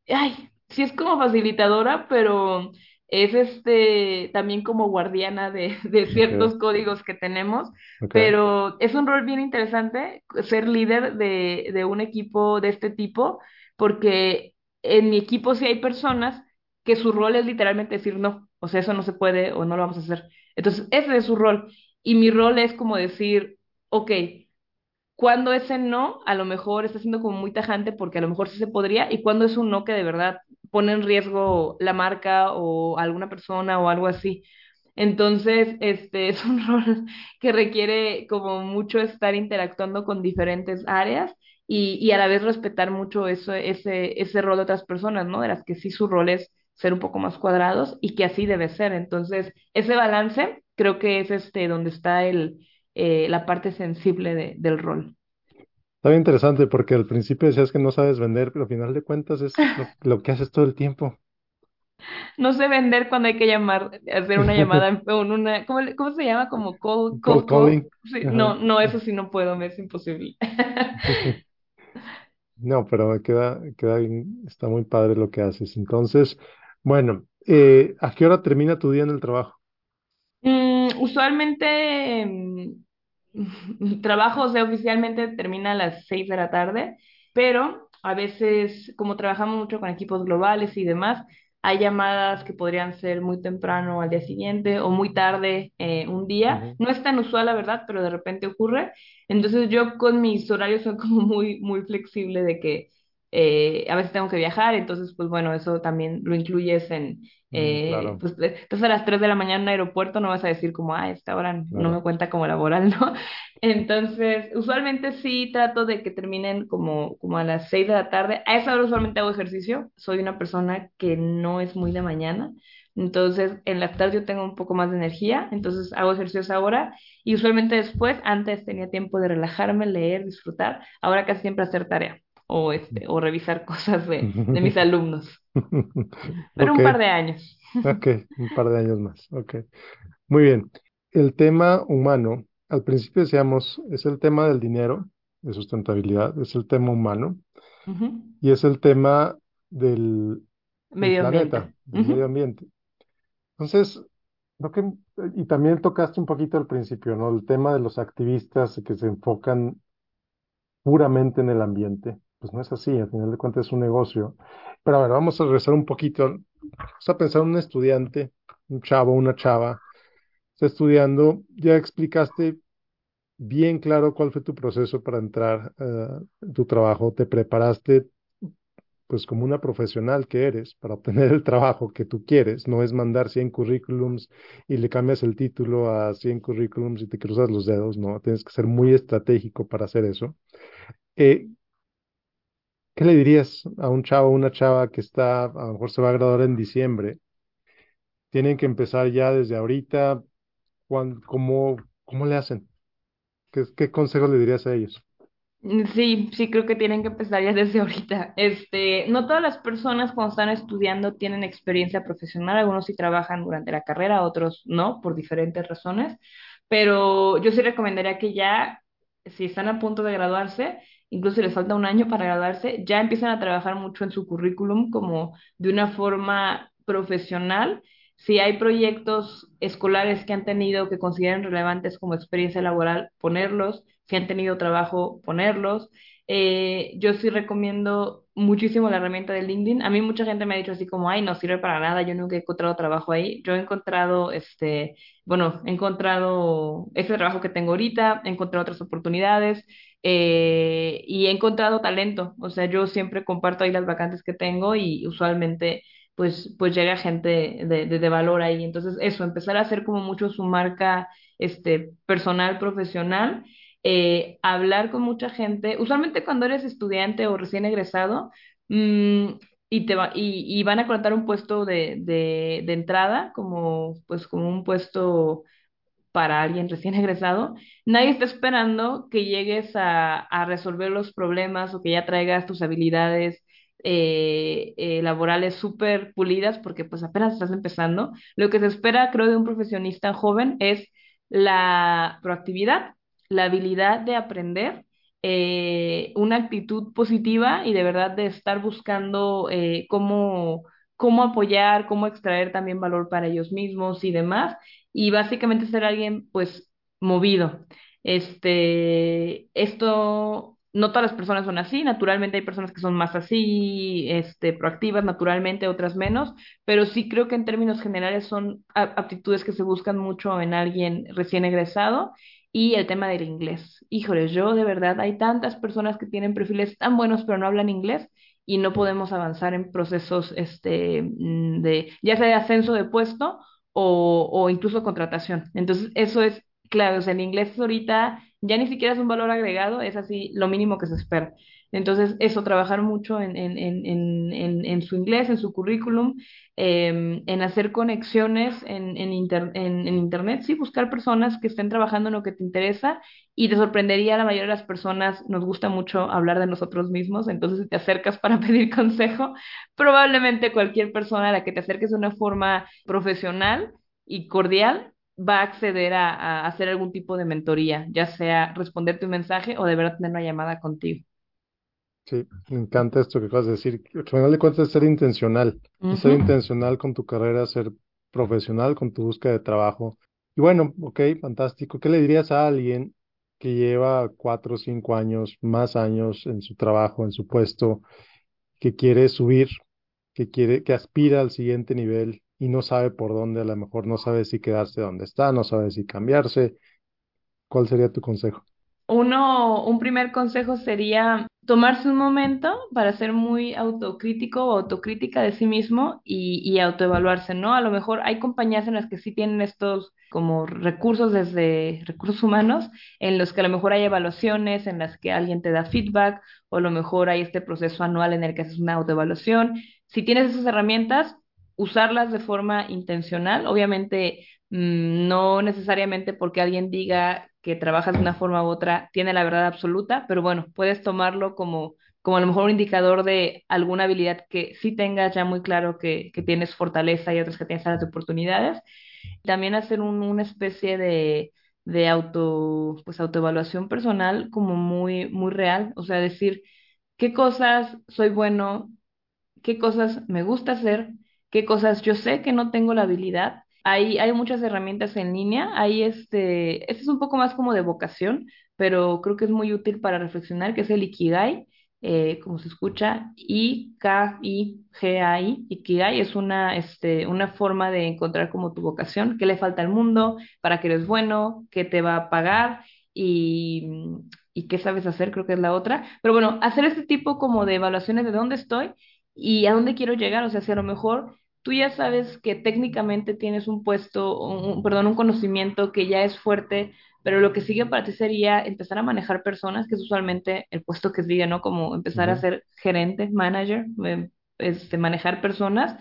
Ay, sí es como facilitadora, pero es este también como guardiana de, de ciertos códigos que tenemos, pero es un rol bien interesante ser líder de, de un equipo de este tipo, porque en mi equipo sí hay personas que su rol es literalmente decir no, o sea, eso no se puede o no lo vamos a hacer. Entonces, ese es su rol. Y mi rol es como decir, ok cuando ese no, a lo mejor está siendo como muy tajante porque a lo mejor sí se podría, y cuando es un no que de verdad pone en riesgo la marca o alguna persona o algo así. Entonces, este es un rol que requiere como mucho estar interactuando con diferentes áreas y, y a la vez respetar mucho eso, ese, ese rol de otras personas, ¿no? De las que sí su rol es ser un poco más cuadrados y que así debe ser. Entonces, ese balance creo que es este donde está el, eh, la parte sensible de- del rol. Está bien interesante porque al principio decías que no sabes vender, pero al final de cuentas es lo, lo que haces todo el tiempo. No sé vender cuando hay que llamar, hacer una llamada, una, ¿cómo, cómo se llama? Como call. calling. Sí, Ajá. no, no, eso sí no puedo, me es imposible. No, pero queda, queda bien, está muy padre lo que haces. Entonces, bueno, eh, ¿a qué hora termina tu día en el trabajo? Mm, usualmente mm, trabajo, o sea, oficialmente termina a las 6 de la tarde, pero a veces, como trabajamos mucho con equipos globales y demás, hay llamadas que podrían ser muy temprano al día siguiente o muy tarde eh, un día. Ujú, No es tan usual, la verdad, pero de repente ocurre. Entonces yo con mis horarios soy como muy, muy flexible de que eh, a veces tengo que viajar, entonces pues bueno, eso también lo incluyes en mm, eh, claro, pues eh, estás a las 3 de la mañana en el aeropuerto, no vas a decir como, ah, esta hora no me claro. cuenta como laboral, ¿no? Entonces, usualmente sí trato de que terminen como, como a las 6 de la tarde. A esa hora usualmente hago ejercicio. Soy una persona que no es muy de mañana. Entonces, en la tarde yo tengo un poco más de energía, entonces hago ejercicios ahora y usualmente después, antes tenía tiempo de relajarme, leer, disfrutar, ahora casi siempre hacer tarea o, este, o revisar cosas de, de mis alumnos, pero un par de años. ok, un par de años más. Ok, muy bien. El tema humano, al principio decíamos, es el tema del dinero, de sustentabilidad, es el tema humano y es el tema del, del Medio planeta, ambiente. del medio ambiente. Entonces, que, y también tocaste un poquito al principio, ¿no? El tema de los activistas que se enfocan puramente en el ambiente. Pues no es así, al final de cuentas es un negocio. Pero a ver, vamos a regresar un poquito. Vamos a pensar en un estudiante, un chavo, una chava, está estudiando, ya explicaste bien claro cuál fue tu proceso para entrar eh, a tu trabajo, te preparaste pues como una profesional que eres para obtener el trabajo que tú quieres, no es mandar 100 currículums y le cambias el título a 100 currículums y te cruzas los dedos, no, tienes que ser muy estratégico para hacer eso. Eh, ¿qué le dirías a un chavo o una chava que está, a lo mejor se va a graduar en diciembre? Tienen que empezar ya desde ahorita, ¿cómo, cómo le hacen? ¿Qué, qué consejos le dirías a ellos? Sí, sí, creo que tienen que empezar ya desde ahorita. Este, no todas las personas cuando están estudiando tienen experiencia profesional, algunos sí trabajan durante la carrera, otros no, por diferentes razones, pero yo sí recomendaría que ya, si están a punto de graduarse, incluso les falta un año para graduarse, ya empiecen a trabajar mucho en su currículum como de una forma profesional. Si hay proyectos escolares que han tenido que consideren relevantes como experiencia laboral, ponerlos si han tenido trabajo, ponerlos. Eh, yo sí recomiendo muchísimo la herramienta de LinkedIn. A mí mucha gente me ha dicho así como, ay, no sirve para nada, yo nunca he encontrado trabajo ahí. Yo he encontrado, este, bueno, he encontrado ese trabajo que tengo ahorita, he encontrado otras oportunidades eh, y he encontrado talento. O sea, yo siempre comparto ahí las vacantes que tengo y usualmente pues, pues llega gente de, de, de valor ahí. Entonces, eso, empezar a hacer como mucho su marca este, personal, profesional eh, hablar con mucha gente. Usualmente cuando eres estudiante o recién egresado, mm, y te va, y, van a contar un puesto de, de, entrada, como, pues, como un puesto para alguien recién egresado, nadie está esperando que llegues a, a resolver los problemas o que ya traigas tus habilidades eh, eh, laborales súper pulidas, porque pues apenas estás empezando. Lo que se espera, creo, de un profesionista joven es la proactividad, la habilidad de aprender, eh, una actitud positiva y de verdad de estar buscando eh, cómo, cómo apoyar, cómo extraer también valor para ellos mismos y demás. Y básicamente ser alguien pues movido. Este, esto, no todas las personas son así, naturalmente hay personas que son más así, este, proactivas naturalmente, otras menos, pero sí creo que en términos generales son aptitudes que se buscan mucho en alguien recién egresado y el tema del inglés. Híjole, yo de verdad hay tantas personas que tienen perfiles tan buenos pero no hablan inglés y no podemos avanzar en procesos este, mm, de ya sea de ascenso de puesto o, o incluso contratación. Entonces, eso es clave. O sea, el inglés ahorita ya ni siquiera es un valor agregado, es así lo mínimo que se espera. Entonces, eso, trabajar mucho en, en, en, en, su inglés, en su currículum, em, en hacer conexiones inter- en Internet, sí, buscar personas que estén trabajando en lo que te interesa y te sorprendería, la mayoría de las personas nos gusta mucho hablar de nosotros mismos, entonces si te acercas para pedir consejo, probablemente cualquier persona a la que te acerques de una forma profesional y cordial va a acceder a, a hacer algún tipo de mentoría, ya sea responderte un mensaje o de verdad tener una llamada contigo. Sí, me encanta esto que acabas de decir. Al final de cuentas es ser intencional, ser intencional con tu carrera, ser profesional con tu búsqueda de trabajo. Y bueno, ok, fantástico. ¿Qué le dirías a alguien que lleva cuatro o cinco años, más años en su trabajo, en su puesto, que quiere subir, que quiere, que aspira al siguiente nivel y no sabe por dónde, a lo mejor no sabe si quedarse donde está, no sabe si cambiarse? ¿Cuál sería tu consejo? Uno, un primer consejo sería tomarse un momento para ser muy autocrítico o autocrítica de sí mismo y, y autoevaluarse, ¿no? A lo mejor hay compañías en las que sí tienen estos como recursos desde recursos humanos, en los que a lo mejor hay evaluaciones, en las que alguien te da feedback, o a lo mejor hay este proceso anual en el que haces una autoevaluación. Si tienes esas herramientas, usarlas de forma intencional, obviamente Mm, No necesariamente porque alguien diga que trabajas de una forma u otra tiene la verdad absoluta, pero bueno, puedes tomarlo como, como a lo mejor un indicador de alguna habilidad que sí tengas ya muy claro que, que tienes fortaleza y otras que tienes áreas de oportunidades. También hacer un- una especie de, de auto, pues autoevaluación personal como muy, muy real, o sea, decir qué cosas soy bueno, qué cosas me gusta hacer, qué cosas yo sé que no tengo la habilidad. Hay, hay muchas herramientas en línea, hay este, este es un poco más como de vocación, pero creo que es muy útil para reflexionar, que es el Ikigai, eh, como se escucha, I-K-I-G-A-I. Ikigai es una, este, una forma de encontrar como tu vocación, qué le falta al mundo, para qué eres bueno, qué te va a pagar y, y qué sabes hacer, creo que es la otra. Pero bueno, hacer este tipo como de evaluaciones de dónde estoy y a dónde quiero llegar. O sea, si a lo mejor tú ya sabes que técnicamente tienes un puesto, un, perdón, un conocimiento que ya es fuerte, pero lo que sigue para ti sería empezar a manejar personas, que es usualmente el puesto que sigue, ¿no? Como empezar a ser gerente, manager, eh, este, manejar personas.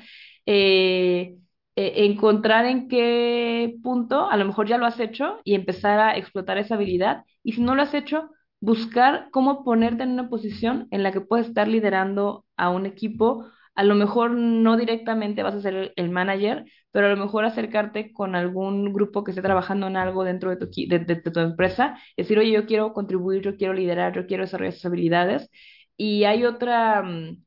Eh, eh, encontrar en qué punto, a lo mejor ya lo has hecho y empezar a explotar esa habilidad. Y si no lo has hecho, buscar cómo ponerte en una posición en la que puedes estar liderando a un equipo. A lo mejor no directamente vas a ser el, manager, pero a lo mejor acercarte con algún grupo que esté trabajando en algo dentro de tu, de, de- de tu empresa, decir, oye, yo quiero contribuir, yo quiero liderar, yo quiero desarrollar esas habilidades. Y hay otra, mm,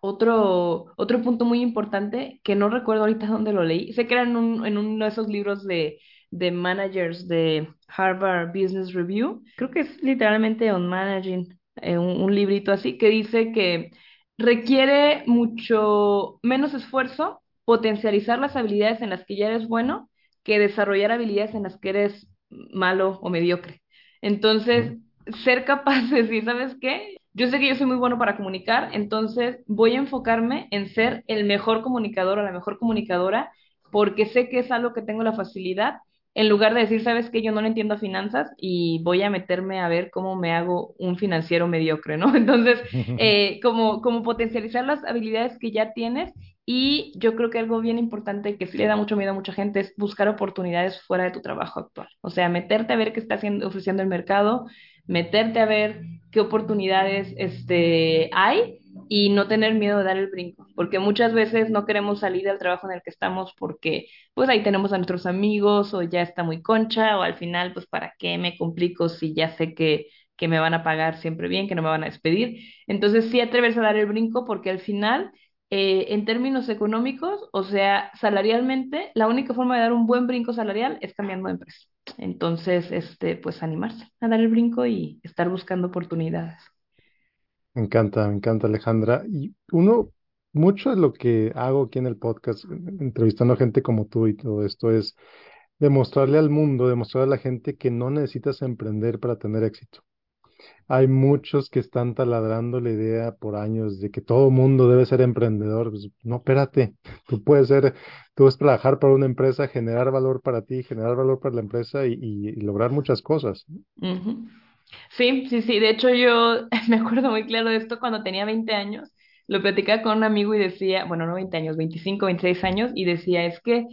otro, otro punto muy importante que no recuerdo ahorita dónde lo leí. Sé que era en, un- en uno de esos libros de, de managers de Harvard Business Review. Creo que es literalmente on managing, eh, un librito así, que dice que requiere mucho menos esfuerzo potencializar las habilidades en las que ya eres bueno que desarrollar habilidades en las que eres malo o mediocre. Entonces, ser capaz de decir, ¿sabes qué? Yo sé que yo soy muy bueno para comunicar, entonces voy a enfocarme en ser el mejor comunicador o la mejor comunicadora porque sé que es algo que tengo la facilidad, en lugar de decir, sabes que yo no le entiendo a finanzas y voy a meterme a ver cómo me hago un financiero mediocre, ¿no? Entonces, eh, como, como potencializar las habilidades que ya tienes y yo creo que algo bien importante que sí le da mucho miedo a mucha gente es buscar oportunidades fuera de tu trabajo actual. O sea, meterte a ver qué está haciendo, ofreciendo el mercado, meterte a ver qué oportunidades este, hay y no tener miedo de dar el brinco, porque muchas veces no queremos salir del trabajo en el que estamos porque pues ahí tenemos a nuestros amigos o ya está muy concha o al final pues para qué me complico si ya sé que, que me van a pagar siempre bien, que no me van a despedir. Entonces sí atreverse a dar el brinco porque al final eh, en términos económicos, o sea, salarialmente, la única forma de dar un buen brinco salarial es cambiando de empresa. Entonces, este, pues animarse a dar el brinco y estar buscando oportunidades. Me encanta, me encanta Alejandra. Y uno, mucho de lo que hago aquí en el podcast, en- entrevistando a gente como tú y todo esto, es demostrarle al mundo, demostrarle a la gente que no necesitas emprender para tener éxito. Hay muchos que están taladrando la idea por años de que todo mundo debe ser emprendedor. Pues, no, espérate, tú puedes ser, tú puedes trabajar para una empresa, generar valor para ti, generar valor para la empresa y, lograr muchas cosas. Sí, sí, sí. De hecho, yo me acuerdo muy claro de esto cuando tenía 20 años. Lo platicaba con un amigo y decía, bueno, no 20 años, 25, 26 años, y decía, es que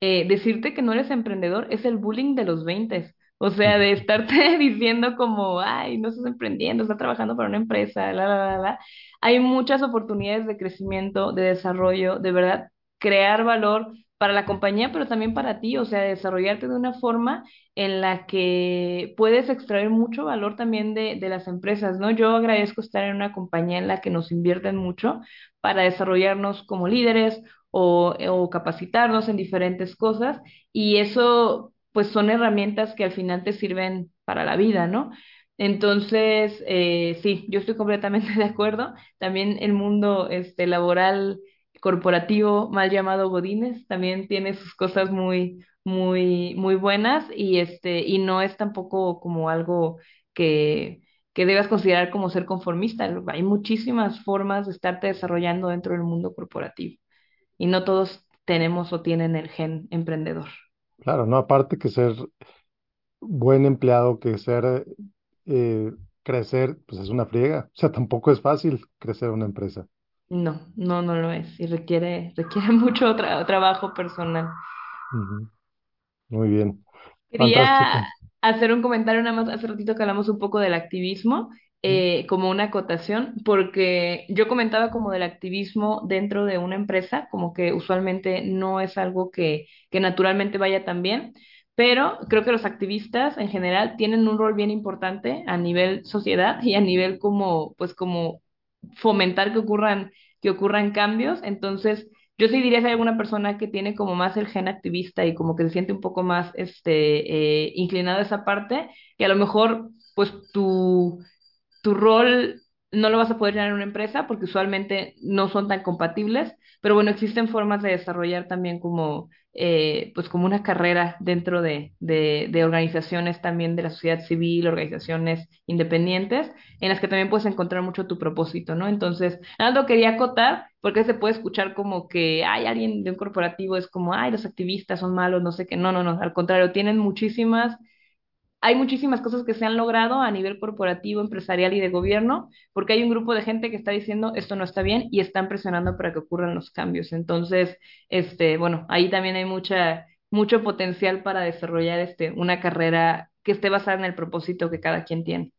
eh, decirte que no eres emprendedor es el bullying de los 20. O sea, de estarte diciendo como, ay, no estás emprendiendo, estás trabajando para una empresa, la, la, la, la. Hay muchas oportunidades de crecimiento, de desarrollo, de verdad, crear valor para la compañía, pero también para ti, o sea, desarrollarte de una forma en la que puedes extraer mucho valor también de, de las empresas, ¿no? Yo agradezco estar en una compañía en la que nos invierten mucho para desarrollarnos como líderes o, o capacitarnos en diferentes cosas y eso pues son herramientas que al final te sirven para la vida, ¿no? Entonces, eh, sí, yo estoy completamente de acuerdo. También el mundo este, laboral corporativo, mal llamado Godínez, también tiene sus cosas muy, muy, muy buenas y este, y no es tampoco como algo que, que debas considerar como ser conformista. Hay muchísimas formas de estarte desarrollando dentro del mundo corporativo y no todos tenemos o tienen el gen emprendedor. Claro, no, aparte que ser buen empleado, que ser eh, crecer, pues es una friega. O sea, tampoco es fácil crecer una empresa. No, no, no lo es y requiere, requiere mucho tra- trabajo personal. Ujú, Muy bien, Quería fantástico. hacer un comentario nada más hace ratito que hablamos un poco del activismo, eh, como una acotación, porque yo comentaba como del activismo dentro de una empresa, como que usualmente no es algo que, que naturalmente vaya tan bien, pero creo que los activistas en general tienen un rol bien importante a nivel sociedad y a nivel como, pues como fomentar que ocurran, que ocurran cambios. Entonces, yo sí diría si hay alguna persona que tiene como más el gen activista y como que se siente un poco más este, eh, inclinada a esa parte, que a lo mejor pues tu, tu rol no lo vas a poder llenar en una empresa porque usualmente no son tan compatibles, pero bueno, existen formas de desarrollar también como, eh, pues como una carrera dentro de, de, de organizaciones también de la sociedad civil, organizaciones independientes, en las que también puedes encontrar mucho tu propósito, ¿no? Entonces, algo quería acotar, porque se puede escuchar como que hay alguien de un corporativo, es como, ay, los activistas son malos, no sé qué, no, no, no, al contrario, tienen muchísimas hay muchísimas cosas que se han logrado a nivel corporativo, empresarial y de gobierno, porque hay un grupo de gente que está diciendo esto no está bien y están presionando para que ocurran los cambios. Entonces, este, bueno, ahí también hay mucha, mucho potencial para desarrollar este, una carrera que esté basada en el propósito que cada quien tiene.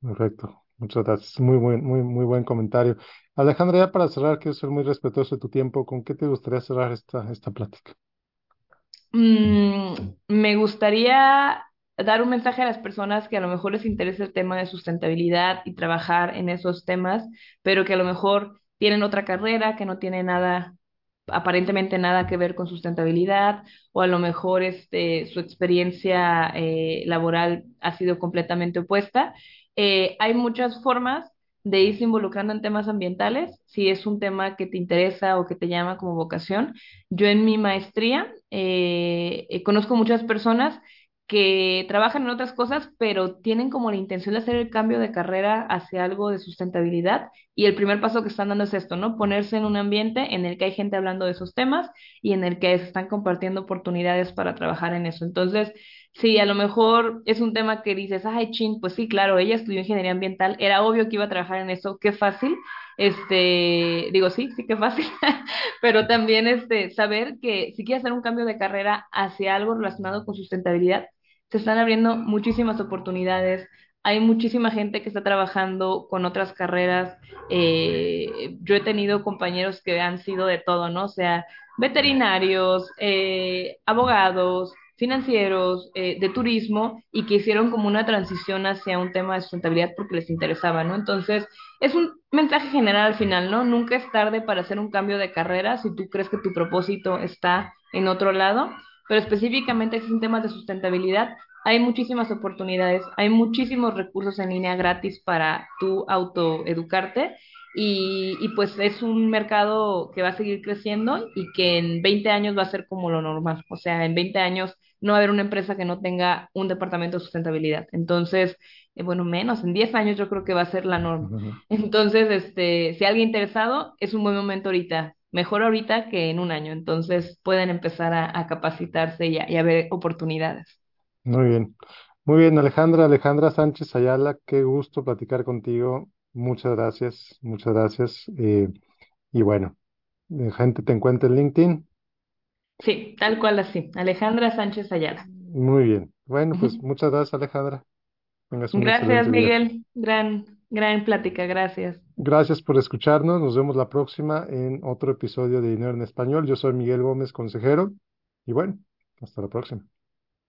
Perfecto. Muchas gracias. Muy buen, muy, muy buen comentario. Alejandra, ya para cerrar, quiero ser muy respetuoso de tu tiempo. ¿Con qué te gustaría cerrar esta, esta plática? Mm, me gustaría dar un mensaje a las personas que a lo mejor les interesa el tema de sustentabilidad y trabajar en esos temas, pero que a lo mejor tienen otra carrera que no tiene nada, aparentemente nada que ver con sustentabilidad, o a lo mejor este, su experiencia eh, laboral ha sido completamente opuesta. Eh, hay muchas formas de irse involucrando en temas ambientales, si es un tema que te interesa o que te llama como vocación. Yo en mi maestría eh, eh, conozco muchas personas que trabajan en otras cosas, pero tienen como la intención de hacer el cambio de carrera hacia algo de sustentabilidad. Y el primer paso que están dando es esto, ¿no? Ponerse en un ambiente en el que hay gente hablando de esos temas y en el que se están compartiendo oportunidades para trabajar en eso. Entonces, sí, a lo mejor es un tema que dices, ay, chin, pues sí, claro, ella estudió ingeniería ambiental, era obvio que iba a trabajar en eso, qué fácil. Este, digo, sí, sí, qué fácil, pero también este, saber que si quieres hacer un cambio de carrera hacia algo relacionado con sustentabilidad, se están abriendo muchísimas oportunidades. Hay muchísima gente que está trabajando con otras carreras. Eh, yo he tenido compañeros que han sido de todo, ¿no? O sea, veterinarios, eh, abogados, financieros, eh, de turismo, y que hicieron como una transición hacia un tema de sustentabilidad porque les interesaba, ¿no? Entonces, es un mensaje general al final, ¿no? Nunca es tarde para hacer un cambio de carrera si tú crees que tu propósito está en otro lado pero específicamente si es un tema de sustentabilidad, hay muchísimas oportunidades, hay muchísimos recursos en línea gratis para tú autoeducarte y, y pues es un mercado que va a seguir creciendo y que en 20 años va a ser como lo normal, o sea, en 20 años no va a haber una empresa que no tenga un departamento de sustentabilidad. Entonces, eh, bueno, menos, en 10 años yo creo que va a ser la norma. Entonces, este, si alguien interesado, es un buen momento ahorita mejor ahorita que en un año. Entonces pueden empezar a, a capacitarse y a, y a ver oportunidades. Muy bien. Muy bien, Alejandra, Alejandra Sánchez Ayala, qué gusto platicar contigo. Muchas gracias, muchas gracias. Eh, y bueno, eh, gente te encuentra en LinkedIn. Sí, tal cual así. Alejandra Sánchez Ayala. Muy bien. Bueno, pues muchas gracias, Alejandra. Tengas un Gracias, día. Miguel. Gran, gran plática. Gracias. Gracias por escucharnos. Nos vemos la próxima en otro episodio de Dinero en Español. Yo soy Miguel Gómez, consejero. Y bueno, hasta la próxima.